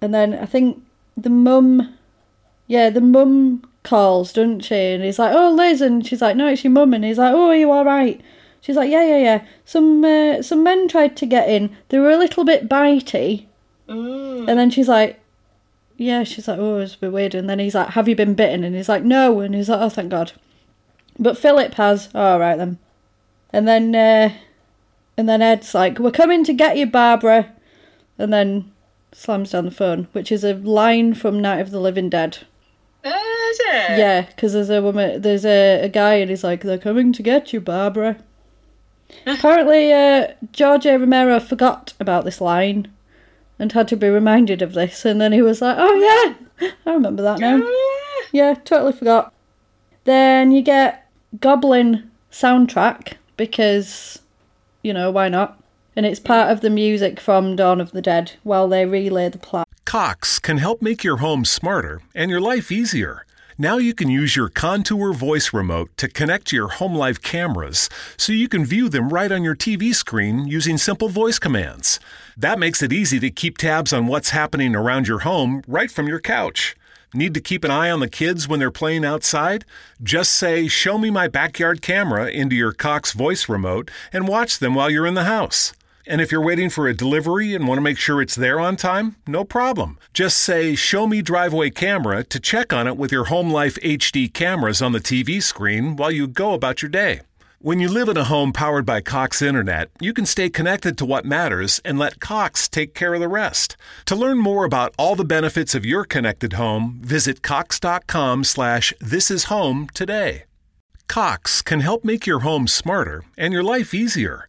And then I think the mum, yeah, the mum calls, doesn't she? And he's like, oh, Liz. And she's like, no, it's your mum. And he's like, oh, are you all right? She's like, yeah, yeah, yeah. Some uh, some men tried to get in. They were a little bit bitey. And then she's like, yeah, she's like, oh, it's a bit weird. And then he's like, have you been bitten? And he's like, no. And he's like, oh, thank God. But Philip has. Oh, all right then. And then, uh, and then Ed's like, we're coming to get you, Barbara. And then slams down the phone, which is a line from Night of the Living Dead.
Uh, is it?
Yeah, because there's a woman, there's a, a guy, and he's like, they're coming to get you, Barbara. Apparently, uh, George A. Romero forgot about this line and had to be reminded of this, and then he was like, oh yeah, I remember that now.
Oh,
Yeah, totally forgot. Then you get Goblin soundtrack because, you know, why not? And it's part of the music from Dawn of the Dead while they relay the plot.
Cox can help make your home smarter and your life easier. Now you can use your Contour voice remote to connect to your home life cameras so you can view them right on your TV screen using simple voice commands. That makes it easy to keep tabs on what's happening around your home right from your couch. Need to keep an eye on the kids when they're playing outside? Just say, Show me my backyard camera into your Cox voice remote and watch them while you're in the house. And if you're waiting for a delivery and want to make sure it's there on time, no problem. Just say, Show me driveway camera to check on it with your Home Life HD cameras on the TV screen while you go about your day. When you live in a home powered by Cox Internet, you can stay connected to what matters and let Cox take care of the rest. To learn more about all the benefits of your connected home, visit cox.com slash this is home today. Cox can help make your home smarter and your life easier.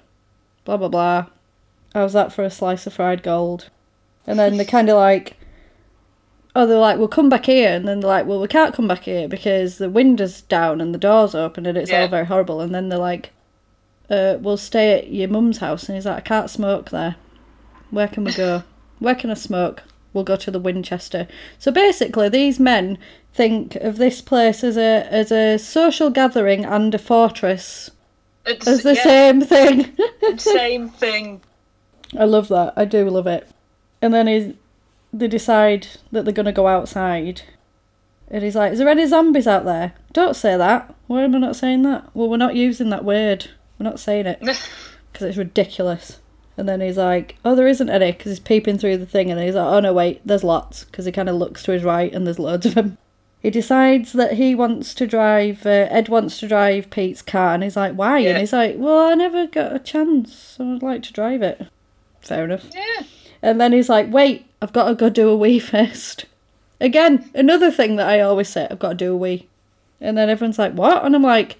blah blah blah. How's that for a slice of fried gold? And then they're kind of like, oh, they're like, we'll come back here. And then they're like, well, we can't come back here because the window's down and the door's open and it's
Yeah.
all very horrible. And then they're like, uh, we'll stay at your mum's house. And he's like, I can't smoke there. Where can we go? Where can I smoke? We'll go to the Winchester. So basically, these men think of this place as a as a social gathering and a fortress
It's
as the
yeah,
same thing.
same thing.
I love that. I do love it. And then he's, they decide that they're going to go outside. And he's like, Is there any zombies out there? Don't say that. Why am I not saying that? Well, we're not using that word. We're not saying it. Because it's ridiculous. And then he's like, Oh, there isn't any. Because he's peeping through the thing. And he's like, Oh, no, wait, there's lots. Because he kind of looks to his right and there's loads of them. He decides that he wants to drive, uh, Ed wants to drive Pete's car. And he's like, Why?
Yeah.
And he's like, Well, I never got a chance. So I'd like to drive it. Fair enough.
Yeah.
And then he's like, wait, I've got to go do a wee first. Again, another thing that I always say, I've got to do a wee. And then everyone's like, what? And I'm like,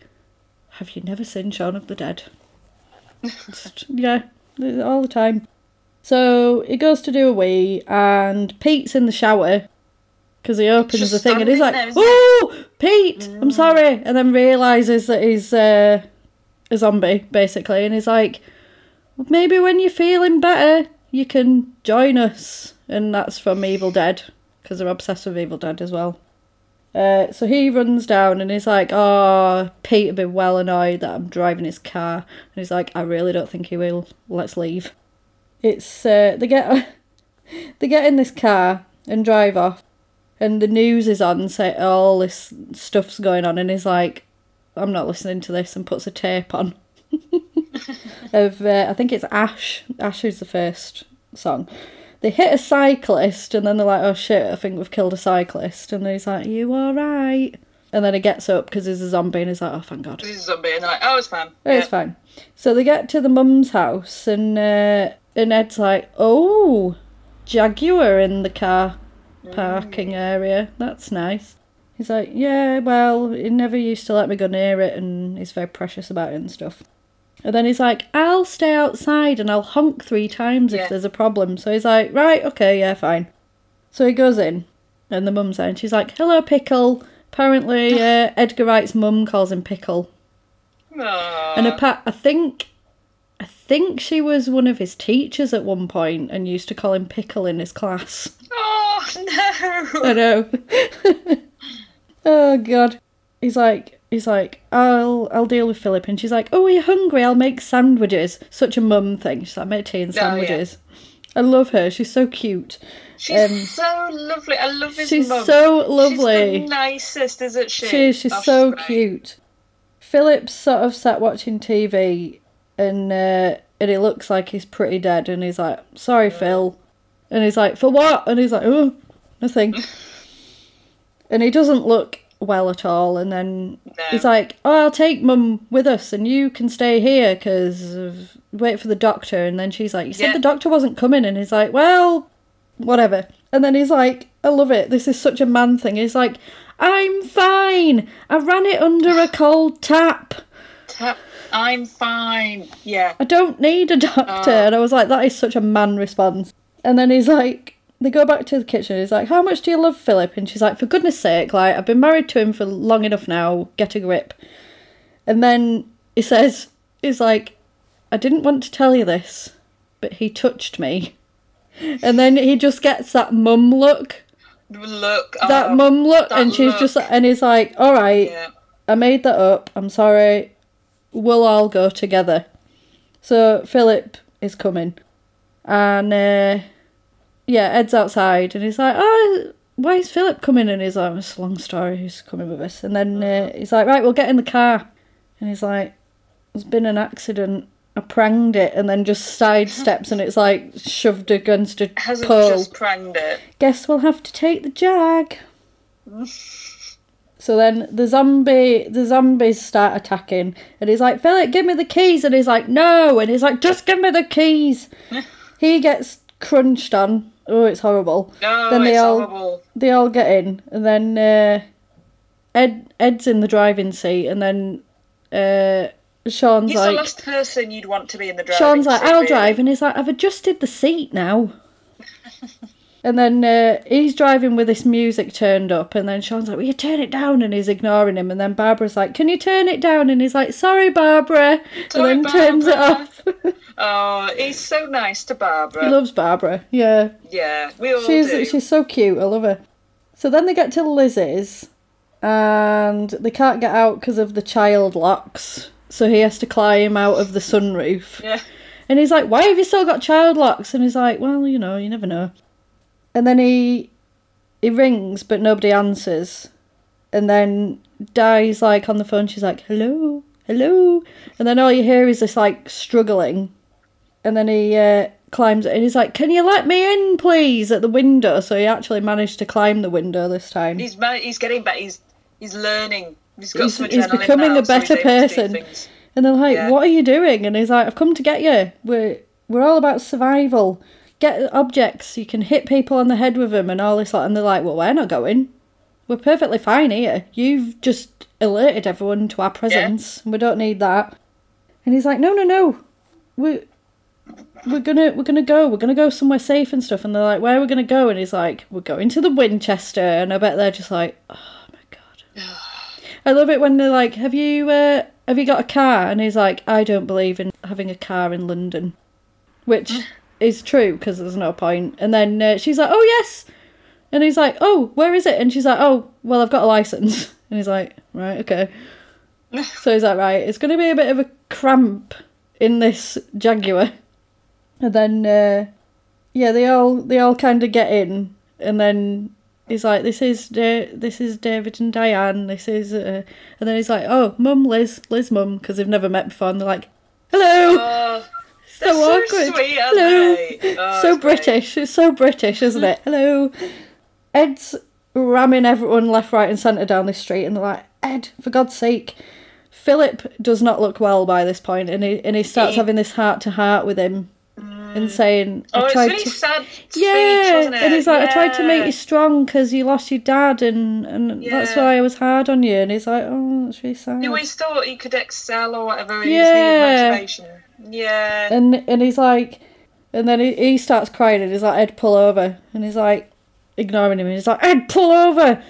have you never seen Shaun of the Dead? Just- yeah, all the time. So he goes to do a wee, and Pete's in the shower because he opens
Just
the thing and he's like,
there,
"Oh, Pete, I'm sorry," and then realizes that he's uh, a zombie basically, and he's like, "Well, "Maybe when you're feeling better, you can join us," and that's from Evil Dead because they're obsessed with Evil Dead as well. Uh, so he runs down and he's like, "Oh, Pete would be well annoyed that I'm driving his car," and he's like, "I really don't think he will. Let's leave." It's uh, they get they get in this car and drive off, and the news is on, say all this stuff's going on, and he's like, "I'm not listening to this," and puts a tape on of uh, I think it's Ash. Ash is the first song. They hit a cyclist, and then they're like, "Oh shit, I think we've killed a cyclist," and he's like, "You all right?" And then he gets up because he's a zombie, and he's like, "Oh, thank God."
Is a zombie, and they're like, oh, it's fine.
Oh, It's fine. So they get to the mum's house, and uh, and Ed's like, "Oh, Jaguar in the car parking area. That's nice." He's like, "Yeah, well, he never used to let me go near it, and he's very precious about it and stuff." And then he's like, "I'll stay outside and I'll honk three times
Yeah.
if there's a problem." So he's like, "Right, okay, yeah, fine." So he goes in, and the mum's there, and she's like, "Hello, Pickle." Apparently, uh, Edgar Wright's mum calls him Pickle.
Aw.
And apart, I think, I think she was one of his teachers at one point and used to call him Pickle in his class.
Oh no!
I know. oh God. He's like, he's like, I'll, I'll deal with Philip, and she's like, Oh, are you hungry? I'll make sandwiches. Such a mum thing. She's like, make tea and
Oh, yeah.
sandwiches. I love her. She's so cute.
She's
um,
so lovely. I love his
She's
mum.
so
She's
lovely.
the nicest, isn't she?
She is, she's
Oh,
so
great.
cute. Philip's sort of sat watching TV and uh, and it looks like he's pretty dead and he's like, Sorry, Phil. And he's like, For what? And he's like, Oh, nothing. and he doesn't look well at all. And then he's like, Oh, I'll take mum with us and you can stay here because wait for the doctor. And then she's like, You said
Yeah.
the doctor wasn't coming. And he's like, Well, whatever. And then he's like, I love it. This is such a man thing. He's like, I'm fine. I ran it under a cold tap.
Tap- I'm fine. Yeah.
I don't need a doctor. Oh. And I was like, that is such a man response. And then he's like, they go back to the kitchen. He's like, how much do you love Philip? And she's like, for goodness sake, like, I've been married to him for long enough now. Get a grip. And then he says, he's like, I didn't want to tell you this, but he touched me. And then he just gets that mum look.
Look.
that
oh,
mum look
that
and she's just and he's like all right
Yeah.
i made that up i'm sorry we'll all go together so philip is coming and uh yeah ed's outside and he's like oh why is Philip coming? And he's like, it's a long story, who's coming with us? And then uh, he's like, right, we'll get in the car. And he's like, there's been an accident. I pranged it and then just sidesteps and it's like shoved against a
Hasn't
pole.
just pranged it.
Guess we'll have to take the jag. so then the zombie, the zombies start attacking, and he's like, "Philip, give me the keys," and he's like, "No," and he's like, "Just give me the keys." he gets crunched on. Oh, it's horrible.
No,
then they
it's
all
horrible.
they all get in, and then uh, Ed Ed's in the driving seat, and then uh, Shaun's
He's the
like,
last person you'd want to be in the driving
Shaun's like,
seat,
I'll
really.
drive, and he's like, I've adjusted the seat now. and then uh, he's driving with this music turned up, and then Shaun's like, Will you turn it down? And he's ignoring him, and then Barbara's like, Can you turn it down? And he's like, Sorry, Barbara.
Sorry,
and then turns it off.
Oh, he's so nice to Barbara.
he loves Barbara, yeah.
yeah, we all
She's
do.
she's so cute. I love her. So then they get to Lizzie's, and they can't get out because of the child locks. So he has to climb out of the sunroof.
Yeah.
And he's like, "Why have you still got child locks?" And he's like, "Well, you know, you never know." And then he he rings, but nobody answers. And then Di's like on the phone. She's like, "Hello, hello," and then all you hear is this like struggling. And then he uh, climbs it and he's like, "Can you let me in, please?" At the window. So he actually managed to climb the window this time.
He's he's getting better. He's he's learning. He's got
He's- he's becoming
now,
a better
do
person. And they're like,
Yeah.
"What are you doing?" And he's like, "I've come to get you. We're we're all about survival. Get objects. You can hit people on the head with them and all this lot." And they're like, "Well, we're not going. We're perfectly fine here. You've just alerted everyone to our presence. We don't need that." And he's like, "No, no, no. We." We're gonna we're gonna go we're gonna go somewhere safe and stuff and they're like where are we gonna go and he's like we're going to the Winchester and I bet they're just like oh my god I love it when they're like, "Have you uh, have you got a car?" And he's like, "I don't believe in having a car in London," which is true because there's no point. And then uh, she's like, "Oh yes," and he's like, "Oh, where is it?" And she's like, "Oh, well, I've got a license." And he's like, "Right, okay." so he's like, "Right, it's going to be a bit of a cramp in this Jaguar," and then uh, yeah, they all they all kind of get in, and then he's like, "This is da- this is David and Diane. This is," uh... and then he's like, "Oh, Mum, Liz, Liz, Mum," because they've never met before, and they're like, "Hello."
Oh,
so
so
awkward.
sweet,
Hello.
Oh,
so
it's great.
British. It's so British, isn't it? Hello. Ed's ramming everyone left, right, and centre down the street, and they're like, Ed, for God's sake. Philip does not look well by this point, and he and he starts
He-
having this heart to heart with him, mm. and saying,
Oh,
"I
it's
tried
really
to."
sad speech,
Yeah, and he's like, I tried to make you strong because you lost your dad, and, and that's why I was hard on you. And he's like, oh, that's really sad.
He always thought he could excel or whatever.
Yeah.
Just needed motivation. Yeah.
And and he's like, and then he, he starts crying, and he's like, Ed, pull over, and he's like, ignoring him, and he's like, Ed, pull over.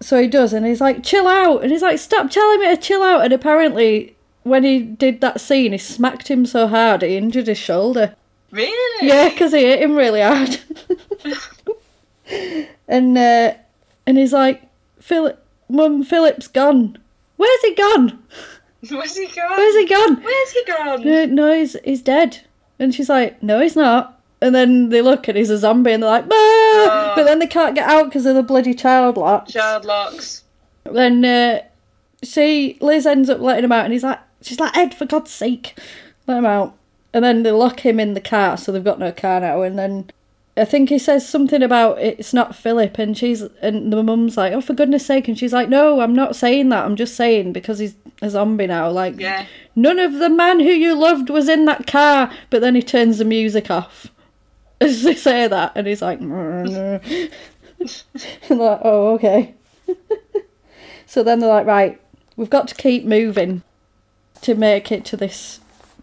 So he does, and he's like, chill out, and he's like, stop telling me to chill out. And apparently, when he did that scene, he smacked him so hard he injured his shoulder.
Really?
Yeah, because he hit him really hard. and uh, and he's like, Philip, Mum, Philip's gone. Where's he gone?
Where's he gone?
Where's he gone?
Where's he gone?
No, no, he's he's dead. And she's like, no, he's not. And then they look and he's a zombie, and they're like, bah! but then they can't get out because of the bloody child locks.
Child locks.
Then uh, she Liz ends up letting him out, and he's like, she's like, Ed, for God's sake, let him out. And then they lock him in the car, so they've got no car now. And then I think he says something about it's not Philip, and she's and the mum's like, oh, for goodness sake, and she's like, no, I'm not saying that. I'm just saying because he's a zombie now. Like,
Yeah.
none of the man who you loved was in that car. But then he turns the music off. As they say that, and he's like, and like, oh, okay. so then they're like, right, we've got to keep moving to make it to this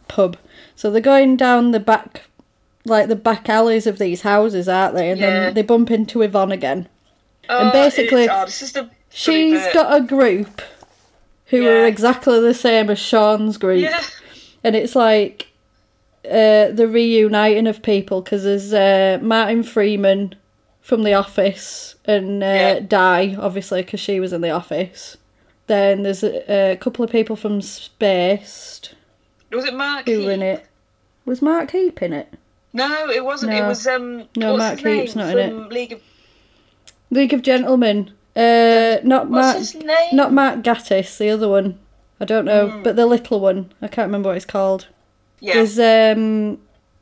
pub. So they're going down the back, like the back alleys of these houses, aren't they? And
Yeah.
then they bump into Yvonne again.
Oh,
basically,
it's- oh, this is the
She's
bit.
got a group who are exactly the same as Shaun's group
Yeah.
and it's like uh, the reuniting of people because there's uh, Martin Freeman from The Office and uh,
Yeah.
Di, obviously, because she was in The Office. Then there's a, a couple of people from Spaced
Was it Mark?
who were in
Heap?
it. Was Mark Heap in it?
No, it wasn't. It was um.
No, Mark
his
Heap's not in it.
League of.
League of Gentlemen. Uh, not
What's
Mark.
his name?
Not Mark Gatiss. The other one. I don't know, but the little one. I can't remember what it's called.
yeah.
There's um,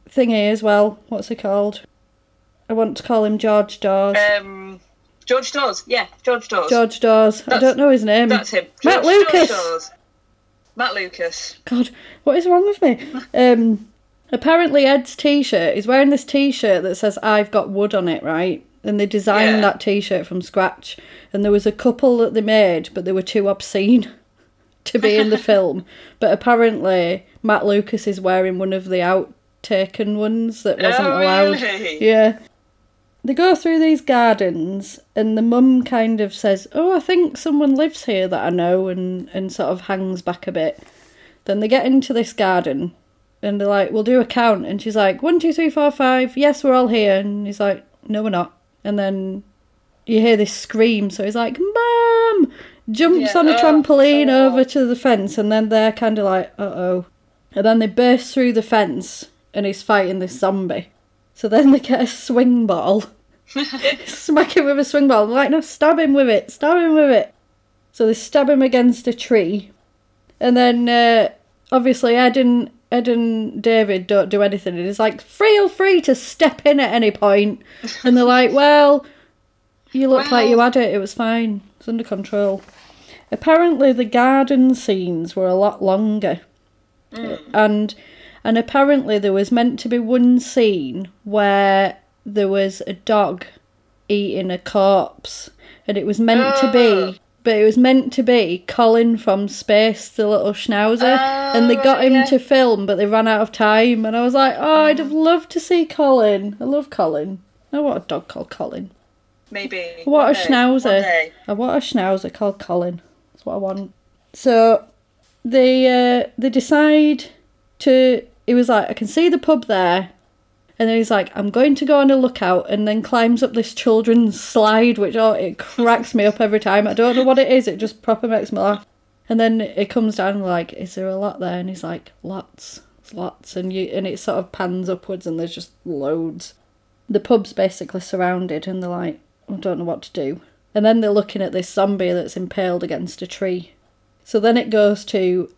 thingy as well. What's it called? I want to call him George Dawes.
Um, George Dawes. Yeah, George Dawes.
George Dawes. I don't know his name.
That's him.
Matt
George
Lucas.
Dawes. Matt Lucas.
God, what is wrong with me? Um, apparently Ed's t-shirt. He's wearing this t-shirt that says "I've got wood" on it, right? And they designed
Yeah.
that t-shirt from scratch. And there was a couple that they made, but they were too obscene to be in the film. But apparently Matt Lucas is wearing one of the outtaken ones that wasn't
Oh,
allowed.
really?
Yeah. They go through these gardens, and the mum kind of says, "Oh, I think someone lives here that I know," and and sort of hangs back a bit. Then they get into this garden, and they're like, "We'll do a count," and she's like, "One, two, three, four, five. Yes, we're all here." And he's like, "No, we're not." And then you hear this scream, so he's like, "Mom!" Jumps
Yeah,
on a
oh,
trampoline
oh.
over to the fence, and then they're kind of like, "Uh oh," and then they burst through the fence, and he's fighting this zombie. So then they get a swing ball, smack him with a swing ball. I'm like, no, stab him with it, stab him with it. So they stab him against a tree, and then uh, obviously Ed and Ed and David don't do anything, and he's like, feel free to step in at any point, and they're like, well, you look like you had it, it was fine, it's under control. Apparently, the garden scenes were a lot longer. Hmm. And and apparently there was meant to be one scene where there was a dog eating a corpse and it was meant to be oh. But it was meant to be Colin from Spaced, the little schnauzer, and they got him
yeah.
to film, but they ran out of time. And I was like, oh, I'd have loved to see Colin. I love Colin. I want a dog called Colin.
Maybe.
What a
day,
schnauzer. I want a schnauzer called Colin. That's what I want. So they uh, they decide to. It was like, I can see the pub there, and then he's like, I'm going to go on a lookout, and then climbs up this children's slide, which oh, it cracks me up every time. I don't know what it is. It just proper makes me laugh. And then it comes down like, is there a lot there? And he's like, lots, lots, and you and it sort of pans upwards, and there's just loads. The pub's basically surrounded, and they're like, I don't know what to do. And then they're looking at this zombie that's impaled against a tree. So then it goes to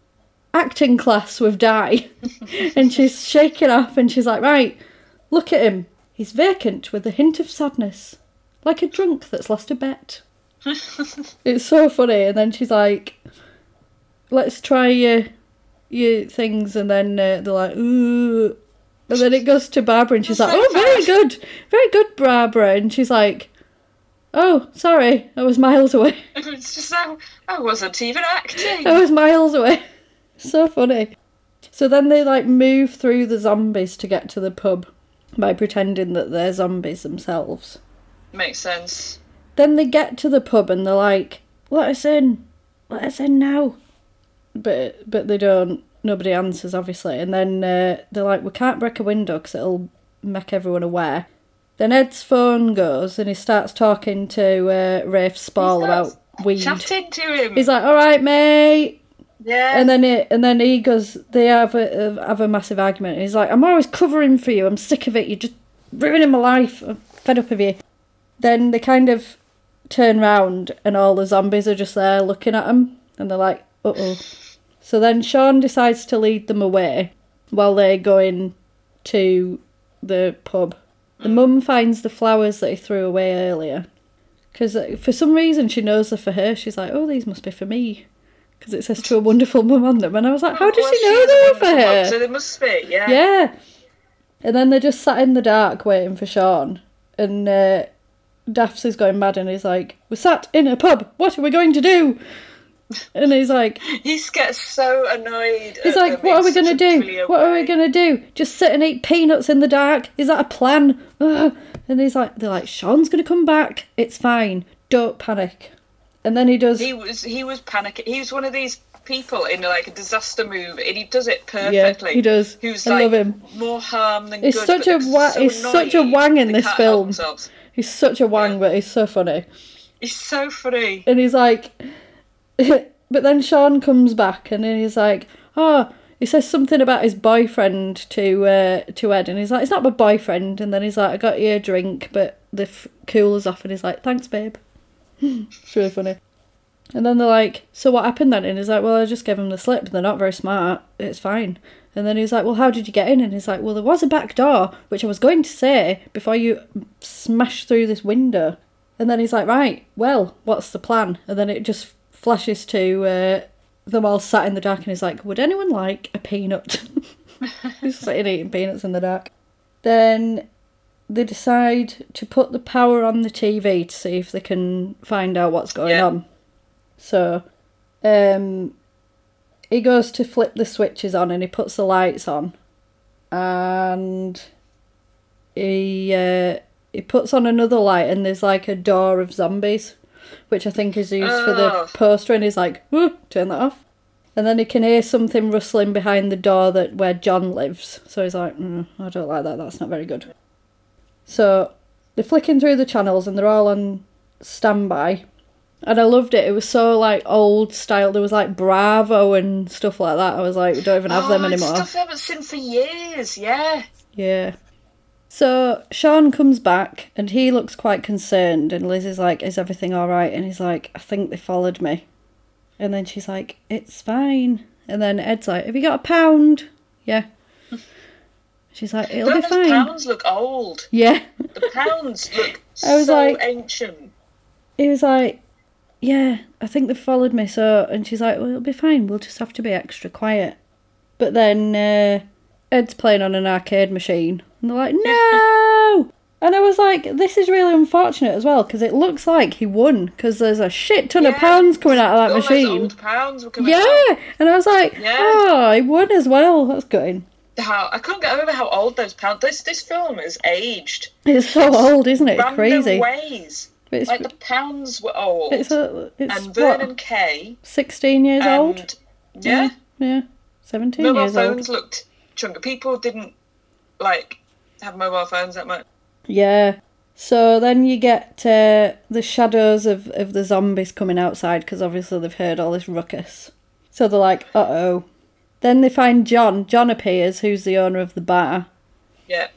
acting class with Di. and she's shaking off and she's like, Right, look at him. He's vacant with a hint of sadness. Like a drunk that's lost a bet. it's so funny. And then she's like, Let's try your, your things. And then uh, they're like, Ooh. And then it goes to Barbara and she's like, Oh, very good. Very good, Barbara. And she's like, Oh, sorry. I was miles away.
It's just I, I wasn't even acting.
I was miles away. So funny. So then they like move through the zombies to get to the pub by pretending that they're zombies themselves.
Makes sense.
Then they get to the pub and they're like, "Let us in, let us in now." But but they don't. Nobody answers, obviously. And then uh, they're like, "We can't break a window because it'll make everyone aware." Then Ed's phone goes and he starts talking to uh, Rafe Spall about weed.
Chatting to him.
He's like, "All right, mate."
Yeah.
And then it, and then he goes. They have a have a massive argument. And he's like, "I'm always covering for you. I'm sick of it. You're just ruining my life. I'm fed up of you." Then they kind of turn round, and all the zombies are just there looking at them, and they're like, "Uh oh." So then Shaun decides to lead them away while they're going to the pub. The mum finds the flowers that he threw away earlier. Because for some reason she knows they're for her. She's like, oh, these must be for me. Because it says to a wonderful mum on them. And I was like, how does
Well,
she know
she's
they
a
were for
wonderful
her?
So they must be, yeah.
Yeah. And then they're just sat in the dark waiting for Shaun. And uh, is going mad and he's like, We're sat in a pub. What are we going to do? And he's like,
He gets so annoyed.
He's like, What are we going to do? What are we going to do? Just sit and eat peanuts in the dark? Is that a plan? Ugh. And he's like, They're like, Shaun's going to come back. It's fine. Don't panic. And then he does.
He was he was panicking. He was one of these people in like a disaster movie, and he does it perfectly.
Yeah, he does.
Who's
I
like
love him.
more harm than
He's
good.
such a wa-
so
he's such a wang in this film. He's such a wang, but he's so funny.
He's so funny.
and he's like but then shaun comes back and then he's like oh he says something about his boyfriend to uh, to ed and he's like it's not my boyfriend and then he's like i got you a drink but the f- coolers off, and he's like, "Thanks, babe." It's really funny. And then they're like, "So what happened then?" And he's like, "Well, I just gave them the slip. They're not very smart. It's fine." And then he's like, "Well, how did you get in?" And he's like, "Well, there was a back door, which I was going to say before you smashed through this window." And then he's like, "Right, well, what's the plan?" And then it just flashes to uh, them all sat in the dark, and he's like, "Would anyone like a peanut?" he's sitting eating peanuts in the dark. Then they decide to put the power on the TV to see if they can find out what's going
Yeah.
on. So, um, he goes to flip the switches on and he puts the lights on, and he uh, he puts on another light and there's like a door of zombies, which I think is used for the poster, and he's like, "Whoa, turn that off." And then he can hear something rustling behind the door that where John lives. So he's like, mm, I don't like that. That's not very good. So they're flicking through the channels and they're all on standby. And I loved it. It was so like old style. There was like Bravo and stuff like that. I was like, we don't even have them
Oh, it's
anymore.
Stuff I haven't seen for years. Yeah.
Yeah. So Shaun comes back and he looks quite concerned. And Liz is like, Is everything all right? And he's like, I think they followed me. And then she's like, It's fine. And then Ed's like, Have you got a pound? Yeah. She's like, It'll
Don't
be
those
fine.
pounds look old.
Yeah.
The pounds look
I was
so
like-
ancient.
He was like, Yeah, I think they've followed me. So, and she's like, Well, it'll be fine. We'll just have to be extra quiet. But then uh, Ed's playing on an arcade machine. And they're like, No! And I was like, This is really unfortunate as well because it looks like he won because there's a shit ton of pounds coming out of that machine.
old pounds were coming
Yeah!
out.
And I was like,
Yeah.
Oh, he won as well. That's good.
How I couldn't get over how old those pounds. This this film is aged.
It's so old, isn't it? It's crazy.
ways.
It's,
Like the pounds were old.
it's, a, it's
and
what,
Vernon Kay
16 years
and
old?
yeah,
Yeah, 17
mobile
years old.
phones looked chunky. People didn't like have mobile phones that much.
Yeah. So then you get uh, the shadows of, of the zombies coming outside because obviously they've heard all this ruckus. So they're like, uh oh. Then they find John. John appears, who's the owner of the bar.
Yeah.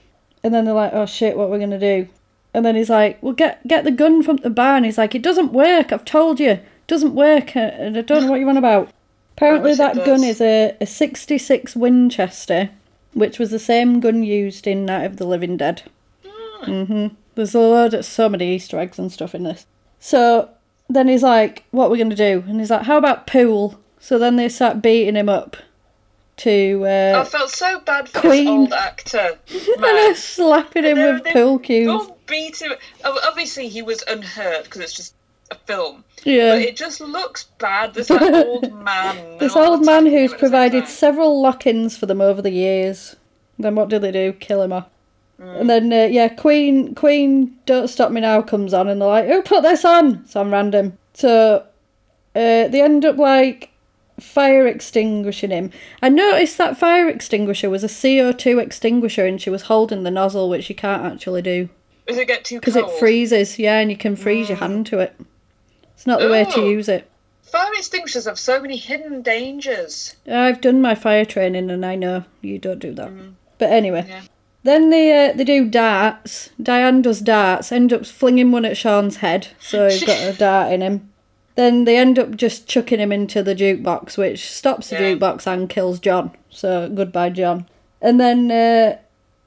And then they're like, oh shit, what we're we going to do? And then he's like, well, get get the gun from the bar. And he's like, it doesn't work. I've told you. It doesn't work. uh, And I don't know what you want about. Apparently, that gun is a, a 66 Winchester, which was the same gun used in Night of the Living Dead. hmm There's a load of so many Easter eggs and stuff in this. So then he's like, what are we going to do? And he's like, how about pool? So then they start beating him up to. Uh,
I felt so bad for
Queen.
this old actor.
and
Man.
they're slapping him with pool cues.
beat him. Oh, Obviously, he was unhurt because it's just a film.
Yeah.
But it just looks bad. This like, old man.
This old man who's
at the same
provided several lock-ins for them over the years. Then what do they do? Kill him off. And then uh, yeah, Queen Queen Don't Stop Me Now comes on, and they're like, "Who put this on?" Some random. So uh, they end up like fire extinguishing him. I noticed that fire extinguisher was a CO two extinguisher, and she was holding the nozzle, which you can't actually do
Does it get too cold?
because it freezes. Yeah, and you can freeze your hand to it. It's not the way to
Oh.
use it.
Fire extinguishers have so many hidden dangers.
I've done my fire training and I know you don't do that. But anyway,
Yeah.
then they uh, they do darts. Diane does darts, ends up flinging one at Shaun's head, so he's got a dart in him. Then they end up just chucking him into the jukebox, which stops the
Yeah.
jukebox and kills John. So goodbye, John. And then uh,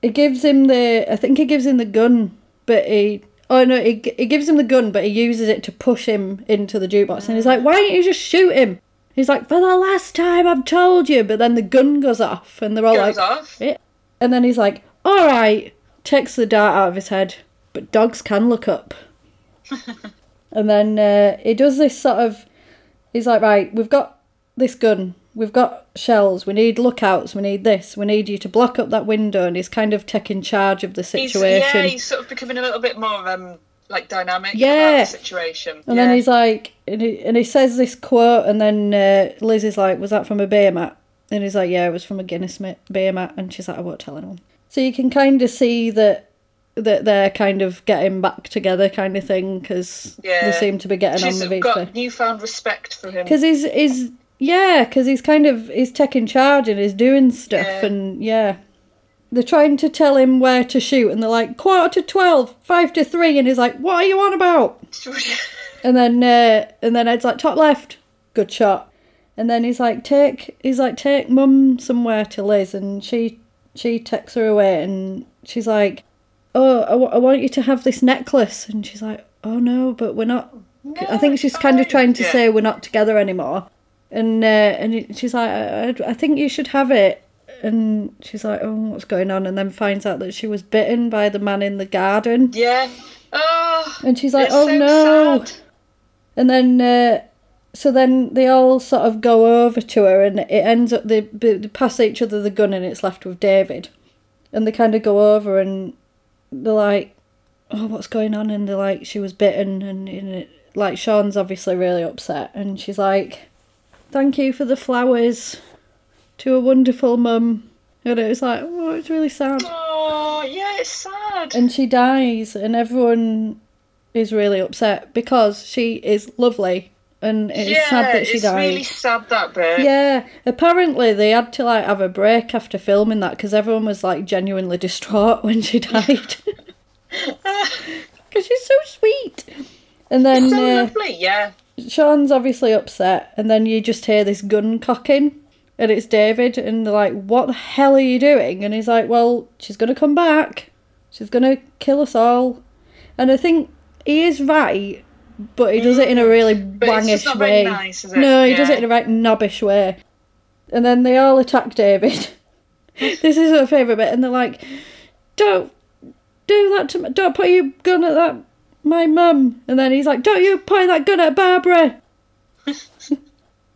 it gives him the I think he gives him the gun, but he oh no, he he gives him the gun, but he uses it to push him into the jukebox, and he's like, why don't you just shoot him? He's like, for the last time, I've told you. But then the gun goes off, and they're all
Goes
like,
off.
"Eh." and then he's like, all right, takes the dart out of his head, but dogs can look up. and then uh, he does this sort of, he's like, right, we've got this gun, we've got shells, we need lookouts, we need this, we need you to block up that window, and he's kind of taking charge of the
He's,
situation.
yeah, he's sort of becoming a little bit more um like dynamic
Yeah.
about the situation.
And
yeah.
then he's like, and he, and he says this quote, and then uh, Liz is like, "Was that from a beer mat?" And he's like, "Yeah, it was from a Guinness beer mat." And she's like, "I won't tell anyone." So you can kind of see that that they're kind of getting back together, kind of thing, because
Yeah.
they seem to be getting
She's
on with each
got
other.
newfound respect for him.
Because he's he's yeah, because he's kind of he's taking charge and he's doing stuff,
Yeah.
and yeah. they're trying to tell him where to shoot, and they're like quarter to twelve, five to three, and he's like, "What are you on about?" And then uh, and then Ed's like top left, good shot. And then he's like take he's like take mum somewhere to Liz, and she she takes her away, and she's like, oh I, w- I want you to have this necklace, and she's like, oh no, but we're not. I think she's kind of trying to
Yeah.
say we're not together anymore, and uh, and she's like, I, I, I think you should have it. And she's like, oh, what's going on? And then finds out that she was bitten by the man in the garden.
Yeah. Oh.
And she's like, oh
so
no.
sad.
And then, uh, so then they all sort of go over to her, and it ends up they, they pass each other the gun, and it's left with David. And they kind of go over, and they're like, "Oh, what's going on?" And they're like, "She was bitten," and, and it, like Shaun's obviously really upset, and she's like, "Thank you for the flowers to a wonderful mum." And it was like, oh, it's really sad.
Oh, yeah, it's sad.
And she dies, and everyone is really upset because she is lovely, and it's
yeah,
sad that she
it's
died.
really sad that bit.
Yeah, apparently they had to like have a break after filming that because everyone was like genuinely distraught when she died. Because she's so sweet. And then
So
uh,
lovely, yeah.
Shaun's obviously upset, and then you just hear this gun cocking, and it's David, and they're like, "What the hell are you doing?" And he's like, "Well, she's gonna come back. She's gonna kill us all." And I think he is right, but he does it in a really
Mm.
wangish way.
nice?
No, he does it in a right knobbish way. And then they all attack David. this is her favourite bit, and they're like, "Don't do that to me! Don't put your gun at that my mum." And then he's like, "Don't you point that gun at Barbara!"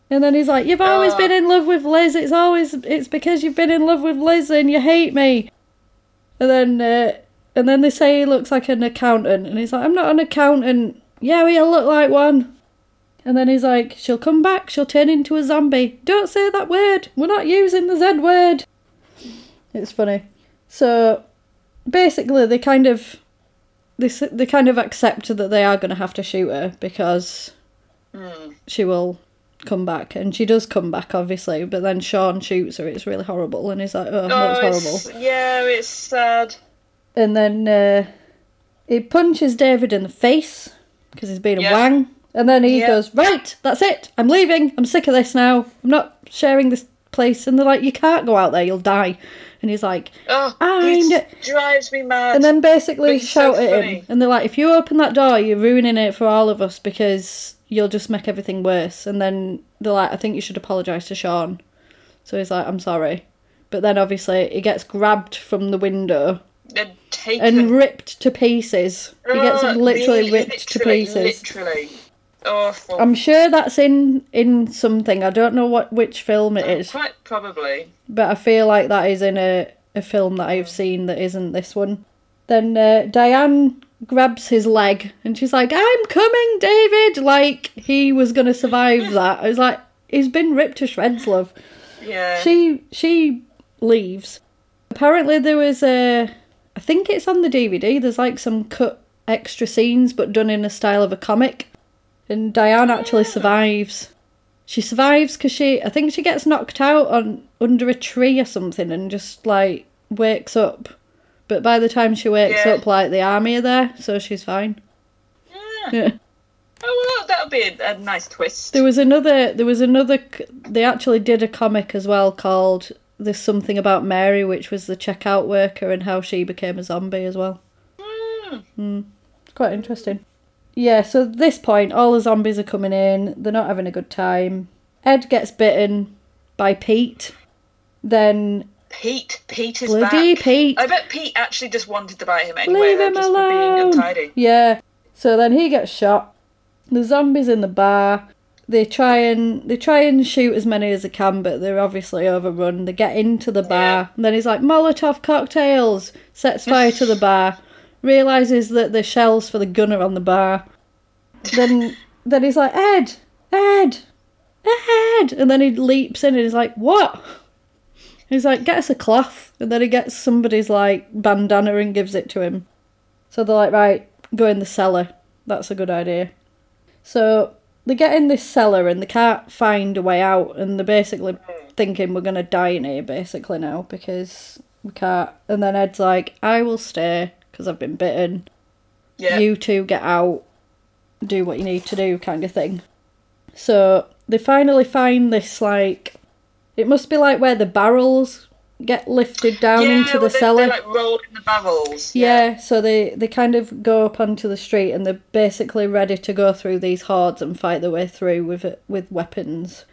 and then he's like, "You've always
Oh.
been in love with Liz. It's always it's because you've been in love with Liz and you hate me." And then uh, and then they say he looks like an accountant, and he's like, "I'm not an accountant." Yeah, well, you look like one. And then he's like, she'll come back, she'll turn into a zombie. Don't say that word. We're not using the Z word. It's funny. So basically they kind of they, they kind of accept that they are going to have to shoot her because she will come back and she does come back obviously but then Shaun shoots her it's really horrible and he's like oh,
Oh,
that's horrible
yeah, it's sad.
and then uh, he punches David in the face because he's been a wang. And then he
Yeah.
goes, Right, that's it. I'm leaving. I'm sick of this now. I'm not sharing this place. And they're like, You can't go out there. You'll die. And he's like,
Oh, it drives me mad.
and then basically
It's so
shout at
funny.
him. And they're like, If you open that door, you're ruining it for all of us because you'll just make everything worse. And then they're like, I think you should apologise to Shaun. So he's like, I'm sorry. But then obviously he gets grabbed from the window
and taken.
and ripped to pieces. He gets
Oh,
literally ripped to pieces.
Literally. Awful.
I'm sure that's in in something. I don't know what which film it uh, is,
Quite probably.
but I feel like that is in a a film that I've hmm. seen that isn't this one. Then uh, Diane grabs his leg and she's like, "I'm coming, David!" Like he was gonna survive that. I was like, "He's been ripped to shreds, love."
Yeah.
She she leaves. Apparently there was a think it's on the DVD. There's like some cut extra scenes but done in a style of a comic. And Diane actually survives. She survives because she I think she gets knocked out on under a tree or something and just like wakes up. But by the time she wakes
Yeah.
up like the army are there, so she's fine. Yeah.
Oh well, that'll be a, a nice twist.
There was another. There was another. They actually did a comic as well called "There's Something About Mary," which was the checkout worker and how she became a zombie as well. Mm. It's quite interesting. Yeah. So at this point, all the zombies are coming in. They're not having a good time. Ed gets bitten by Pete. Then
Pete, Pete is
bloody
back.
Pete.
I bet Pete actually just wanted to bite him anyway,
Leave him
just for being
alone.
untidy.
Yeah. So then he gets shot. The zombies in the bar. They try and they try and shoot as many as they can, but they're obviously overrun. They get into the bar, and then he's like Molotov cocktails. Sets fire to the bar. Realizes that the shells for the gun are on the bar. Then then he's like Ed, Ed, Ed, and then he leaps in and he's like what? He's like get us a cloth, and then he gets somebody's like bandana and gives it to him. So they're like, right, go in the cellar. That's a good idea. So they get in this cellar and they can't find a way out, and they're basically hmm. thinking we're gonna die in here, basically now because we can't. And then Ed's like, I will stay because I've been bitten.
Yeah.
You two get out, do what you need to do, kind of thing. So they finally find this like, it must be like where the barrels get lifted down
yeah,
into the
well, they,
cellar.
They like roll in the barrels.
Yeah, so they, they kind of go up onto the street and they're basically ready to go through these hordes and fight their way through with with weapons.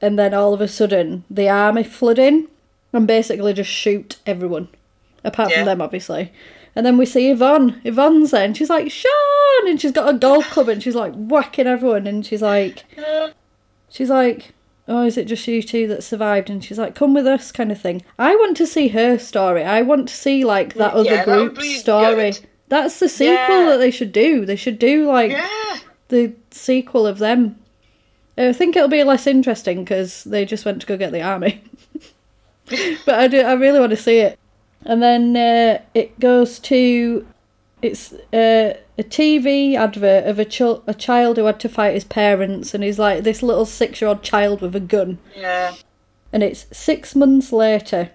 And then all of a sudden, the army flood in and basically just shoot everyone, apart
Yeah.
from them, obviously. And then we see Yvonne. Yvonne's there and she's like, Shaun! And she's got a golf club and she's like whacking everyone. And she's like,
Yeah.
she's like, oh, is it just you two that survived? And she's like, come with us, kind of thing. I want to see her story. I want to see like that
Yeah,
other group's story.
good.
That's the sequel
Yeah.
that they should do. They should do like
Yeah.
the sequel of them. I think it'll be less interesting because they just went to go get the army. but I do. I really want to see it. And then uh, it goes to it's uh, a TV advert of a, ch- a child who had to fight his parents, and he's like this little six-year-old child with a gun,
Yeah.
and it's six months later,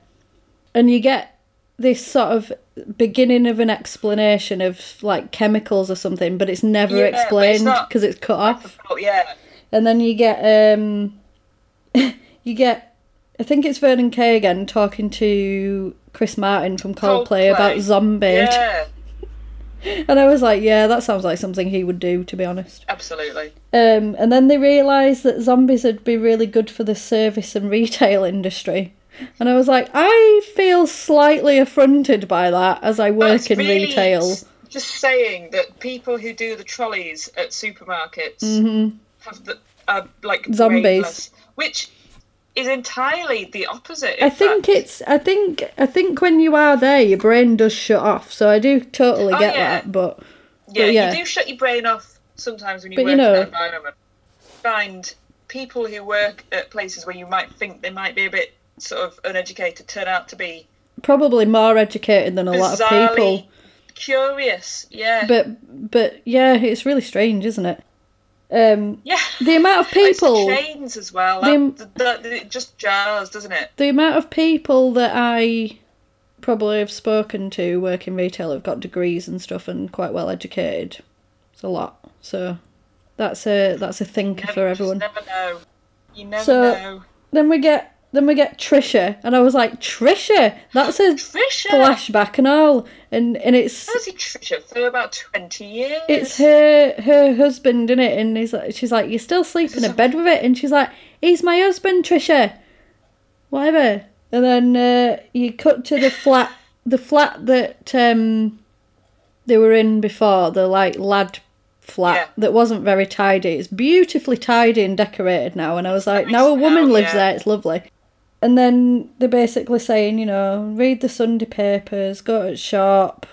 and you get this sort of beginning of an explanation of like chemicals or something, but it's never
Yeah,
explained because it's cut off
yeah.
and then you get um you get I think it's Vernon Kay again talking to Chris Martin from Coldplay,
Coldplay.
about Zombie.
Yeah.
And I was like, yeah, that sounds like something he would do, to be honest.
Absolutely.
Um, and then they realised that zombies would be really good for the service and retail industry. And I was like, I feel slightly affronted by that as I work
That's
in
really
retail.
Just saying that people who do the trolleys at supermarkets have the uh, like
Mm-hmm. Zombies.
brainless, which is entirely the opposite.
I think
fact.
it's. I think. I think when you are there, your brain does shut off. So I do totally
Oh,
get
yeah.
that. But
yeah,
but yeah.
you do shut your brain off sometimes when you
But
work
you know-
in that environment. Find people who work at places where you might think they might be a bit sort of uneducated turn out to be
probably more educated than a lot of people.
curious. Yeah,
But but yeah, it's really strange, isn't it? Um,
yeah.
the amount of
It's
people,
chains as well.
the-
That, that, that- it just jars, doesn't it?
the amount of people that I probably have spoken to work in retail have got degrees and stuff and quite well educated. It's a lot. So that's a that's a thinker
Never-
for everyone.
never know. You never
So-
know.
Then we get then we get Trisha, and I was like, Trisha, that's a
Trisha.
flashback and all, and and it's
was Trisha for about twenty years.
it's her her husband in it, and he's like, she's like, you're still sleeping in a bed with it, and she's like, he's my husband, Trisha, whatever. And then uh, you cut to the flat, the flat that um they were in before, the like lad flat
Yeah.
that wasn't very tidy. It's beautifully tidy and decorated now, and I was like, now a woman lives
yeah.
there. It's lovely. And then they're basically saying, you know, read the Sunday papers, go to shop,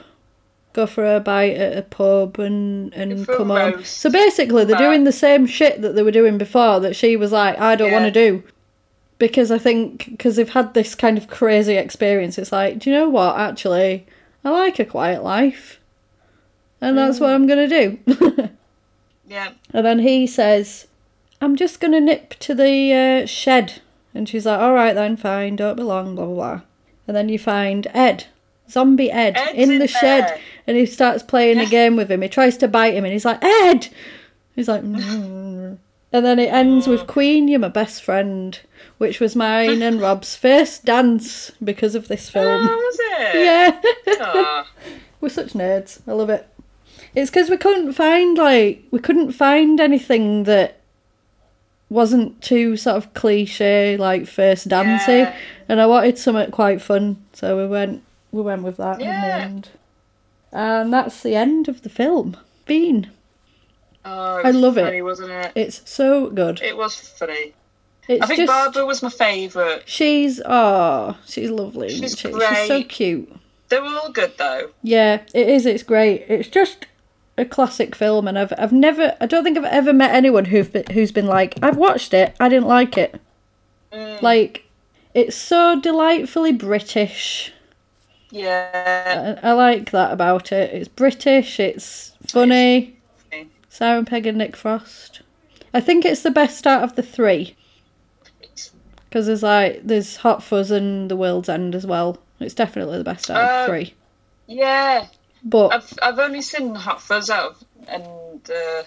go for a bite at a pub, and and come home.
roast.
So basically, they're doing the same shit that they were doing before. That she was like, I don't want to do, because I think because they've had this kind of crazy experience. It's like, do you know what? Actually, I like a quiet life, and that's
Mm.
what I'm gonna do.
Yeah.
And then he says, I'm just going to nip to the uh, shed. And she's like, all right then, fine, don't be long, blah, blah, blah. And then you find Ed, zombie Ed,
Ed's
in
in
the shed.
there.
And he starts playing a game with him. He tries to bite him and he's like, Ed! He's like, "Mm." and then it ends with mm. Queen, you're my best friend, which was mine and Rob's first dance because of this
Oh,
film.
was it?
Yeah.
Ah.
We're such nerds. I love it. It's because we couldn't find like we couldn't find anything that wasn't too sort of cliche like first dancey,
Yeah.
and I wanted something quite fun, so we went we went with that in the end. And that's the end of the film. Bean.
Oh,
I love it.
wasn't it?
It's so good.
It was funny.
It's
I think
just
Barbara was my favourite.
she's oh she's lovely.
She's
she? She's so cute.
They were all good though.
Yeah, it is. It's great. It's just a classic film, and I've I've never. I don't think I've ever met anyone who've been, who's been like, I've watched it. I didn't like it.
Mm.
Like, it's so delightfully British.
Yeah.
I, I like that about it. It's British. It's funny.
funny.
Simon Pegg and Nick Frost. I think it's the best out of the three. Because there's like there's Hot Fuzz and The World's End as well, It's definitely the best out
Uh,
of three.
Yeah,
But
I've I've only seen Hot Fuzz out of and uh,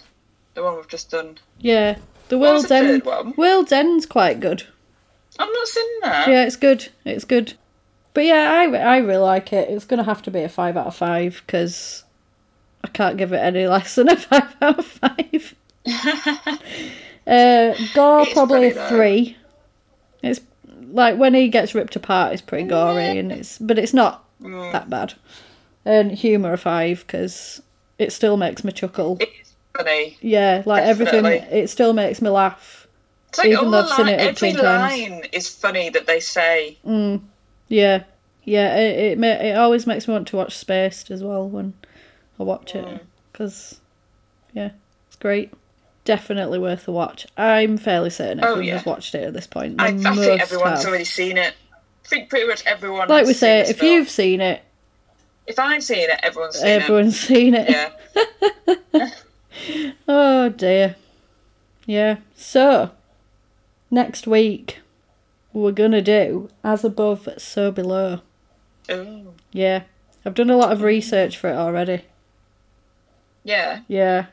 the one we've just done.
yeah, the
What
World's
the
End.
one?
World's End's quite good.
I've not seen that.
Yeah, it's good. It's good. But yeah, I, I really like it. It's gonna have to be a five out of five because I can't give it any less than a five out of five. uh, gore
It's
probably a three. It's like when he gets ripped apart, it's pretty gory, and it's but it's not
Mm.
that bad. And humour a five because it still makes me chuckle.
It's funny.
Yeah, like everything, it still makes me laugh.
It's like
Even though I've seen
line,
it
every
18 times.
line is funny that they say.
Yeah, yeah. It it, ma- it always makes me want to watch Spaced as well when I watch
Mm.
it because yeah, it's great. Definitely worth a watch. I'm fairly certain
Oh,
everyone
yeah.
has watched it at this point.
I, I think everyone's
have.
already seen it. I think pretty much everyone.
Like we say, if
film.
you've seen it,
if I've seen it, everyone's seen it.
everyone's seen it.
Yeah.
Oh dear. Yeah. So next week we're gonna do as above, so below.
Ooh.
Yeah. I've done a lot of research for it already.
Yeah.
Yeah.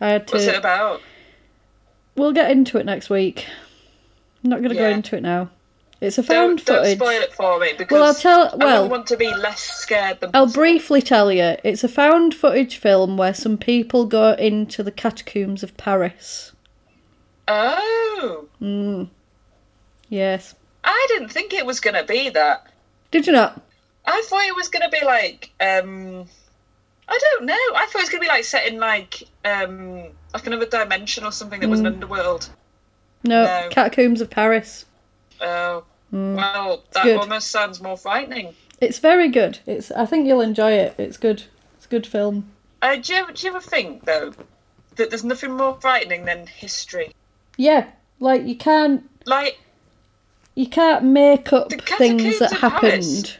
I had to.
What's it about?
We'll get into it next week. I'm not going to go into it now. It's a found
Don't, don't
footage.
spoil it for me because
Well, I'll tell-
I
well-
wouldn't want to be less scared than
I'll
possible.
briefly tell you. It's a found footage film where some people go into the catacombs of Paris.
Oh,
Yes.
I didn't think it was gonna be that.
Did you not?
I thought it was gonna be like um, I don't know. I thought it was gonna be like set in like um, like another dimension or something that was an
Mm.
underworld.
No.
No.
Catacombs of Paris.
Oh, well, that
Mm. good.
almost sounds more frightening.
It's very good. It's. I think you'll enjoy it. It's good. It's a good film.
Uh, do, you ever, do you ever think though that there's nothing more frightening than history?
Yeah. Like you can't.
Like
You can't make up
The
things that happened.
Paris.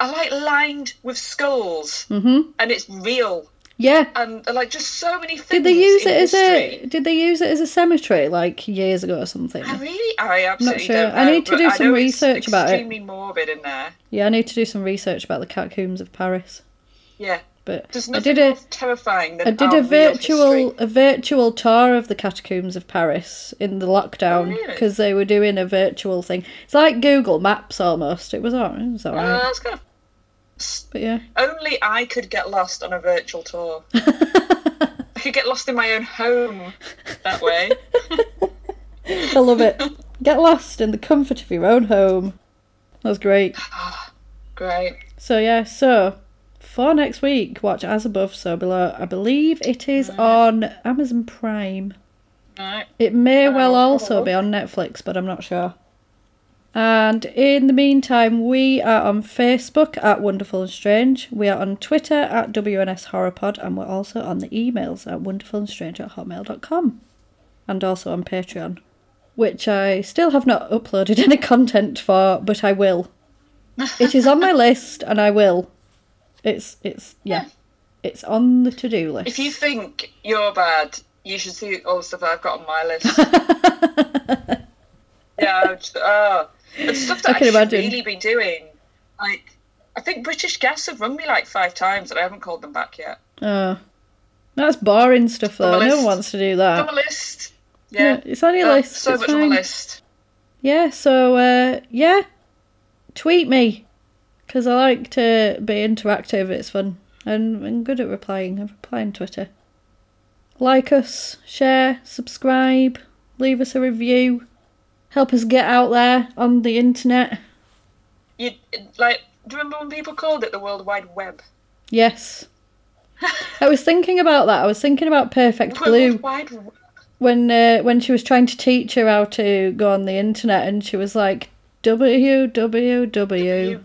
are like lined with skulls,
Mhm.
and it's real,
Yeah.
and uh, like just so many things.
Did they use it as
history.
a? Did they use it as a cemetery like years ago or something?
I really, I absolutely
sure.
don't know.
I need to do some research about it.
Extremely morbid in there.
Yeah, I need to do some research about the catacombs of Paris.
Yeah,
But
there's
I did a
terrifying than
I did a virtual a virtual tour of the catacombs of Paris in the lockdown
Oh, really?
because they were doing a virtual thing. It's like Google Maps almost. It was alright. It was
Uh,
alright.
that's kind of
but yeah,
Only I could get lost on a virtual tour. I could get lost in my own home that way.
I love it. Get lost in the comfort of your own home. That's great.
Great.
So yeah, so for next week, watch As Above, So Below. I believe it is on Amazon Prime.
Right.
It may well also
a
be on Netflix, but I'm not sure. And in the meantime, we are on Facebook at Wonderful and Strange. We are on Twitter at WNS Horrorpod, and we're also on the emails at wonderfulandstrange at hotmail.com. And also on Patreon, which I still have not uploaded any content for, but I will. it is on my list, and I will. It's, it's, yeah. It's on the to do list.
If you think you're bad, you should see all the stuff I've got on my list. yeah, just, oh, it's stuff that
I
I,
can
should
imagine.
really be doing. Like, I think British Gas have rung me like five times and I haven't called them back yet.
Oh. That's boring stuff, though. No one wants to do
On
that.
my list. Yeah,
Yeah, it's on your
Uh,
list.
So
it's
much
fine.
on my list.
Yeah, so uh, yeah, tweet me because I like to be interactive. It's fun and I'm good at replying. I reply on Twitter. Like us, share, subscribe, leave us a review, help us get out there on the internet.
You like? Do you remember when people called it the World Wide Web?
Yes. I was thinking about that. I was thinking about Perfect Blue
World Wide
when uh, when she was trying to teach her how to go on the internet, and she was like www
W.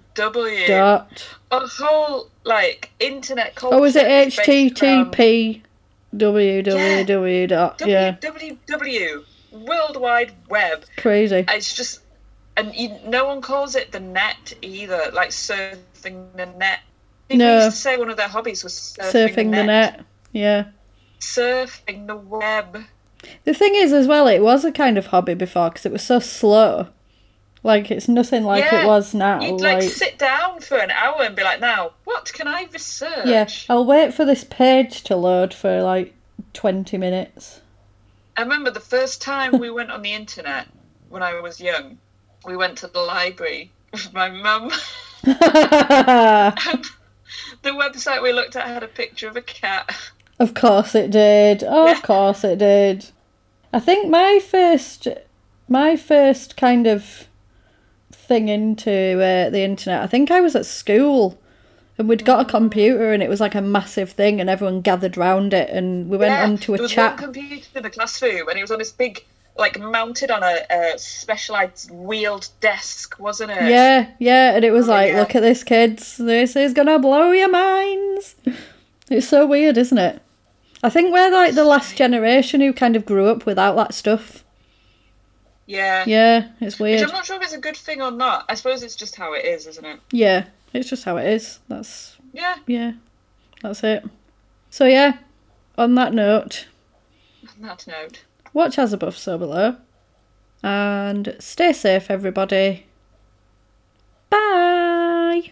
dot
A whole like internet culture.
Oh, is it
is based around
HTTP www dot yeah
www World Wide Web.
crazy
It's just, and you, no one calls it the net either. Like surfing the net. People
No.
used to say one of their hobbies was surfing,
surfing the net yeah
Surfing the web.
the thing is as well it was a kind of hobby before because it was so slow Like it's nothing like
yeah.
it was now.
You'd like, sit down for an hour and be like, now, what can I research?
yeah, I'll wait for this page to load for like twenty minutes.
I remember the first time we went on the internet when I was young. We went to the library with my mum. the website we looked at had a picture of a cat.
Of course it did. Oh, of course it did. I think my first, my first kind of thing into uh, the internet. I think I was at school, and we'd got a computer, and it was like a massive thing, and everyone gathered round it, and we went
Yeah,
onto a
there was
chat.
one computer in the classroom, and it was on this big, like mounted on a, a specialized wheeled desk, wasn't it?
Yeah, yeah, and it was
Oh,
like,
yeah.
look at this, kids. This is gonna blow your minds. It's so weird, isn't it? I think we're like the last generation who kind of grew up without that stuff.
Yeah.
Yeah, it's
Which
weird.
I'm not sure if it's a good thing or not. I suppose it's just how it is, isn't it?
Yeah, it's just how it is. That's
Yeah.
yeah, that's it. So yeah, on that note,
On that note.
watch as above, so below, and stay safe, everybody. Bye.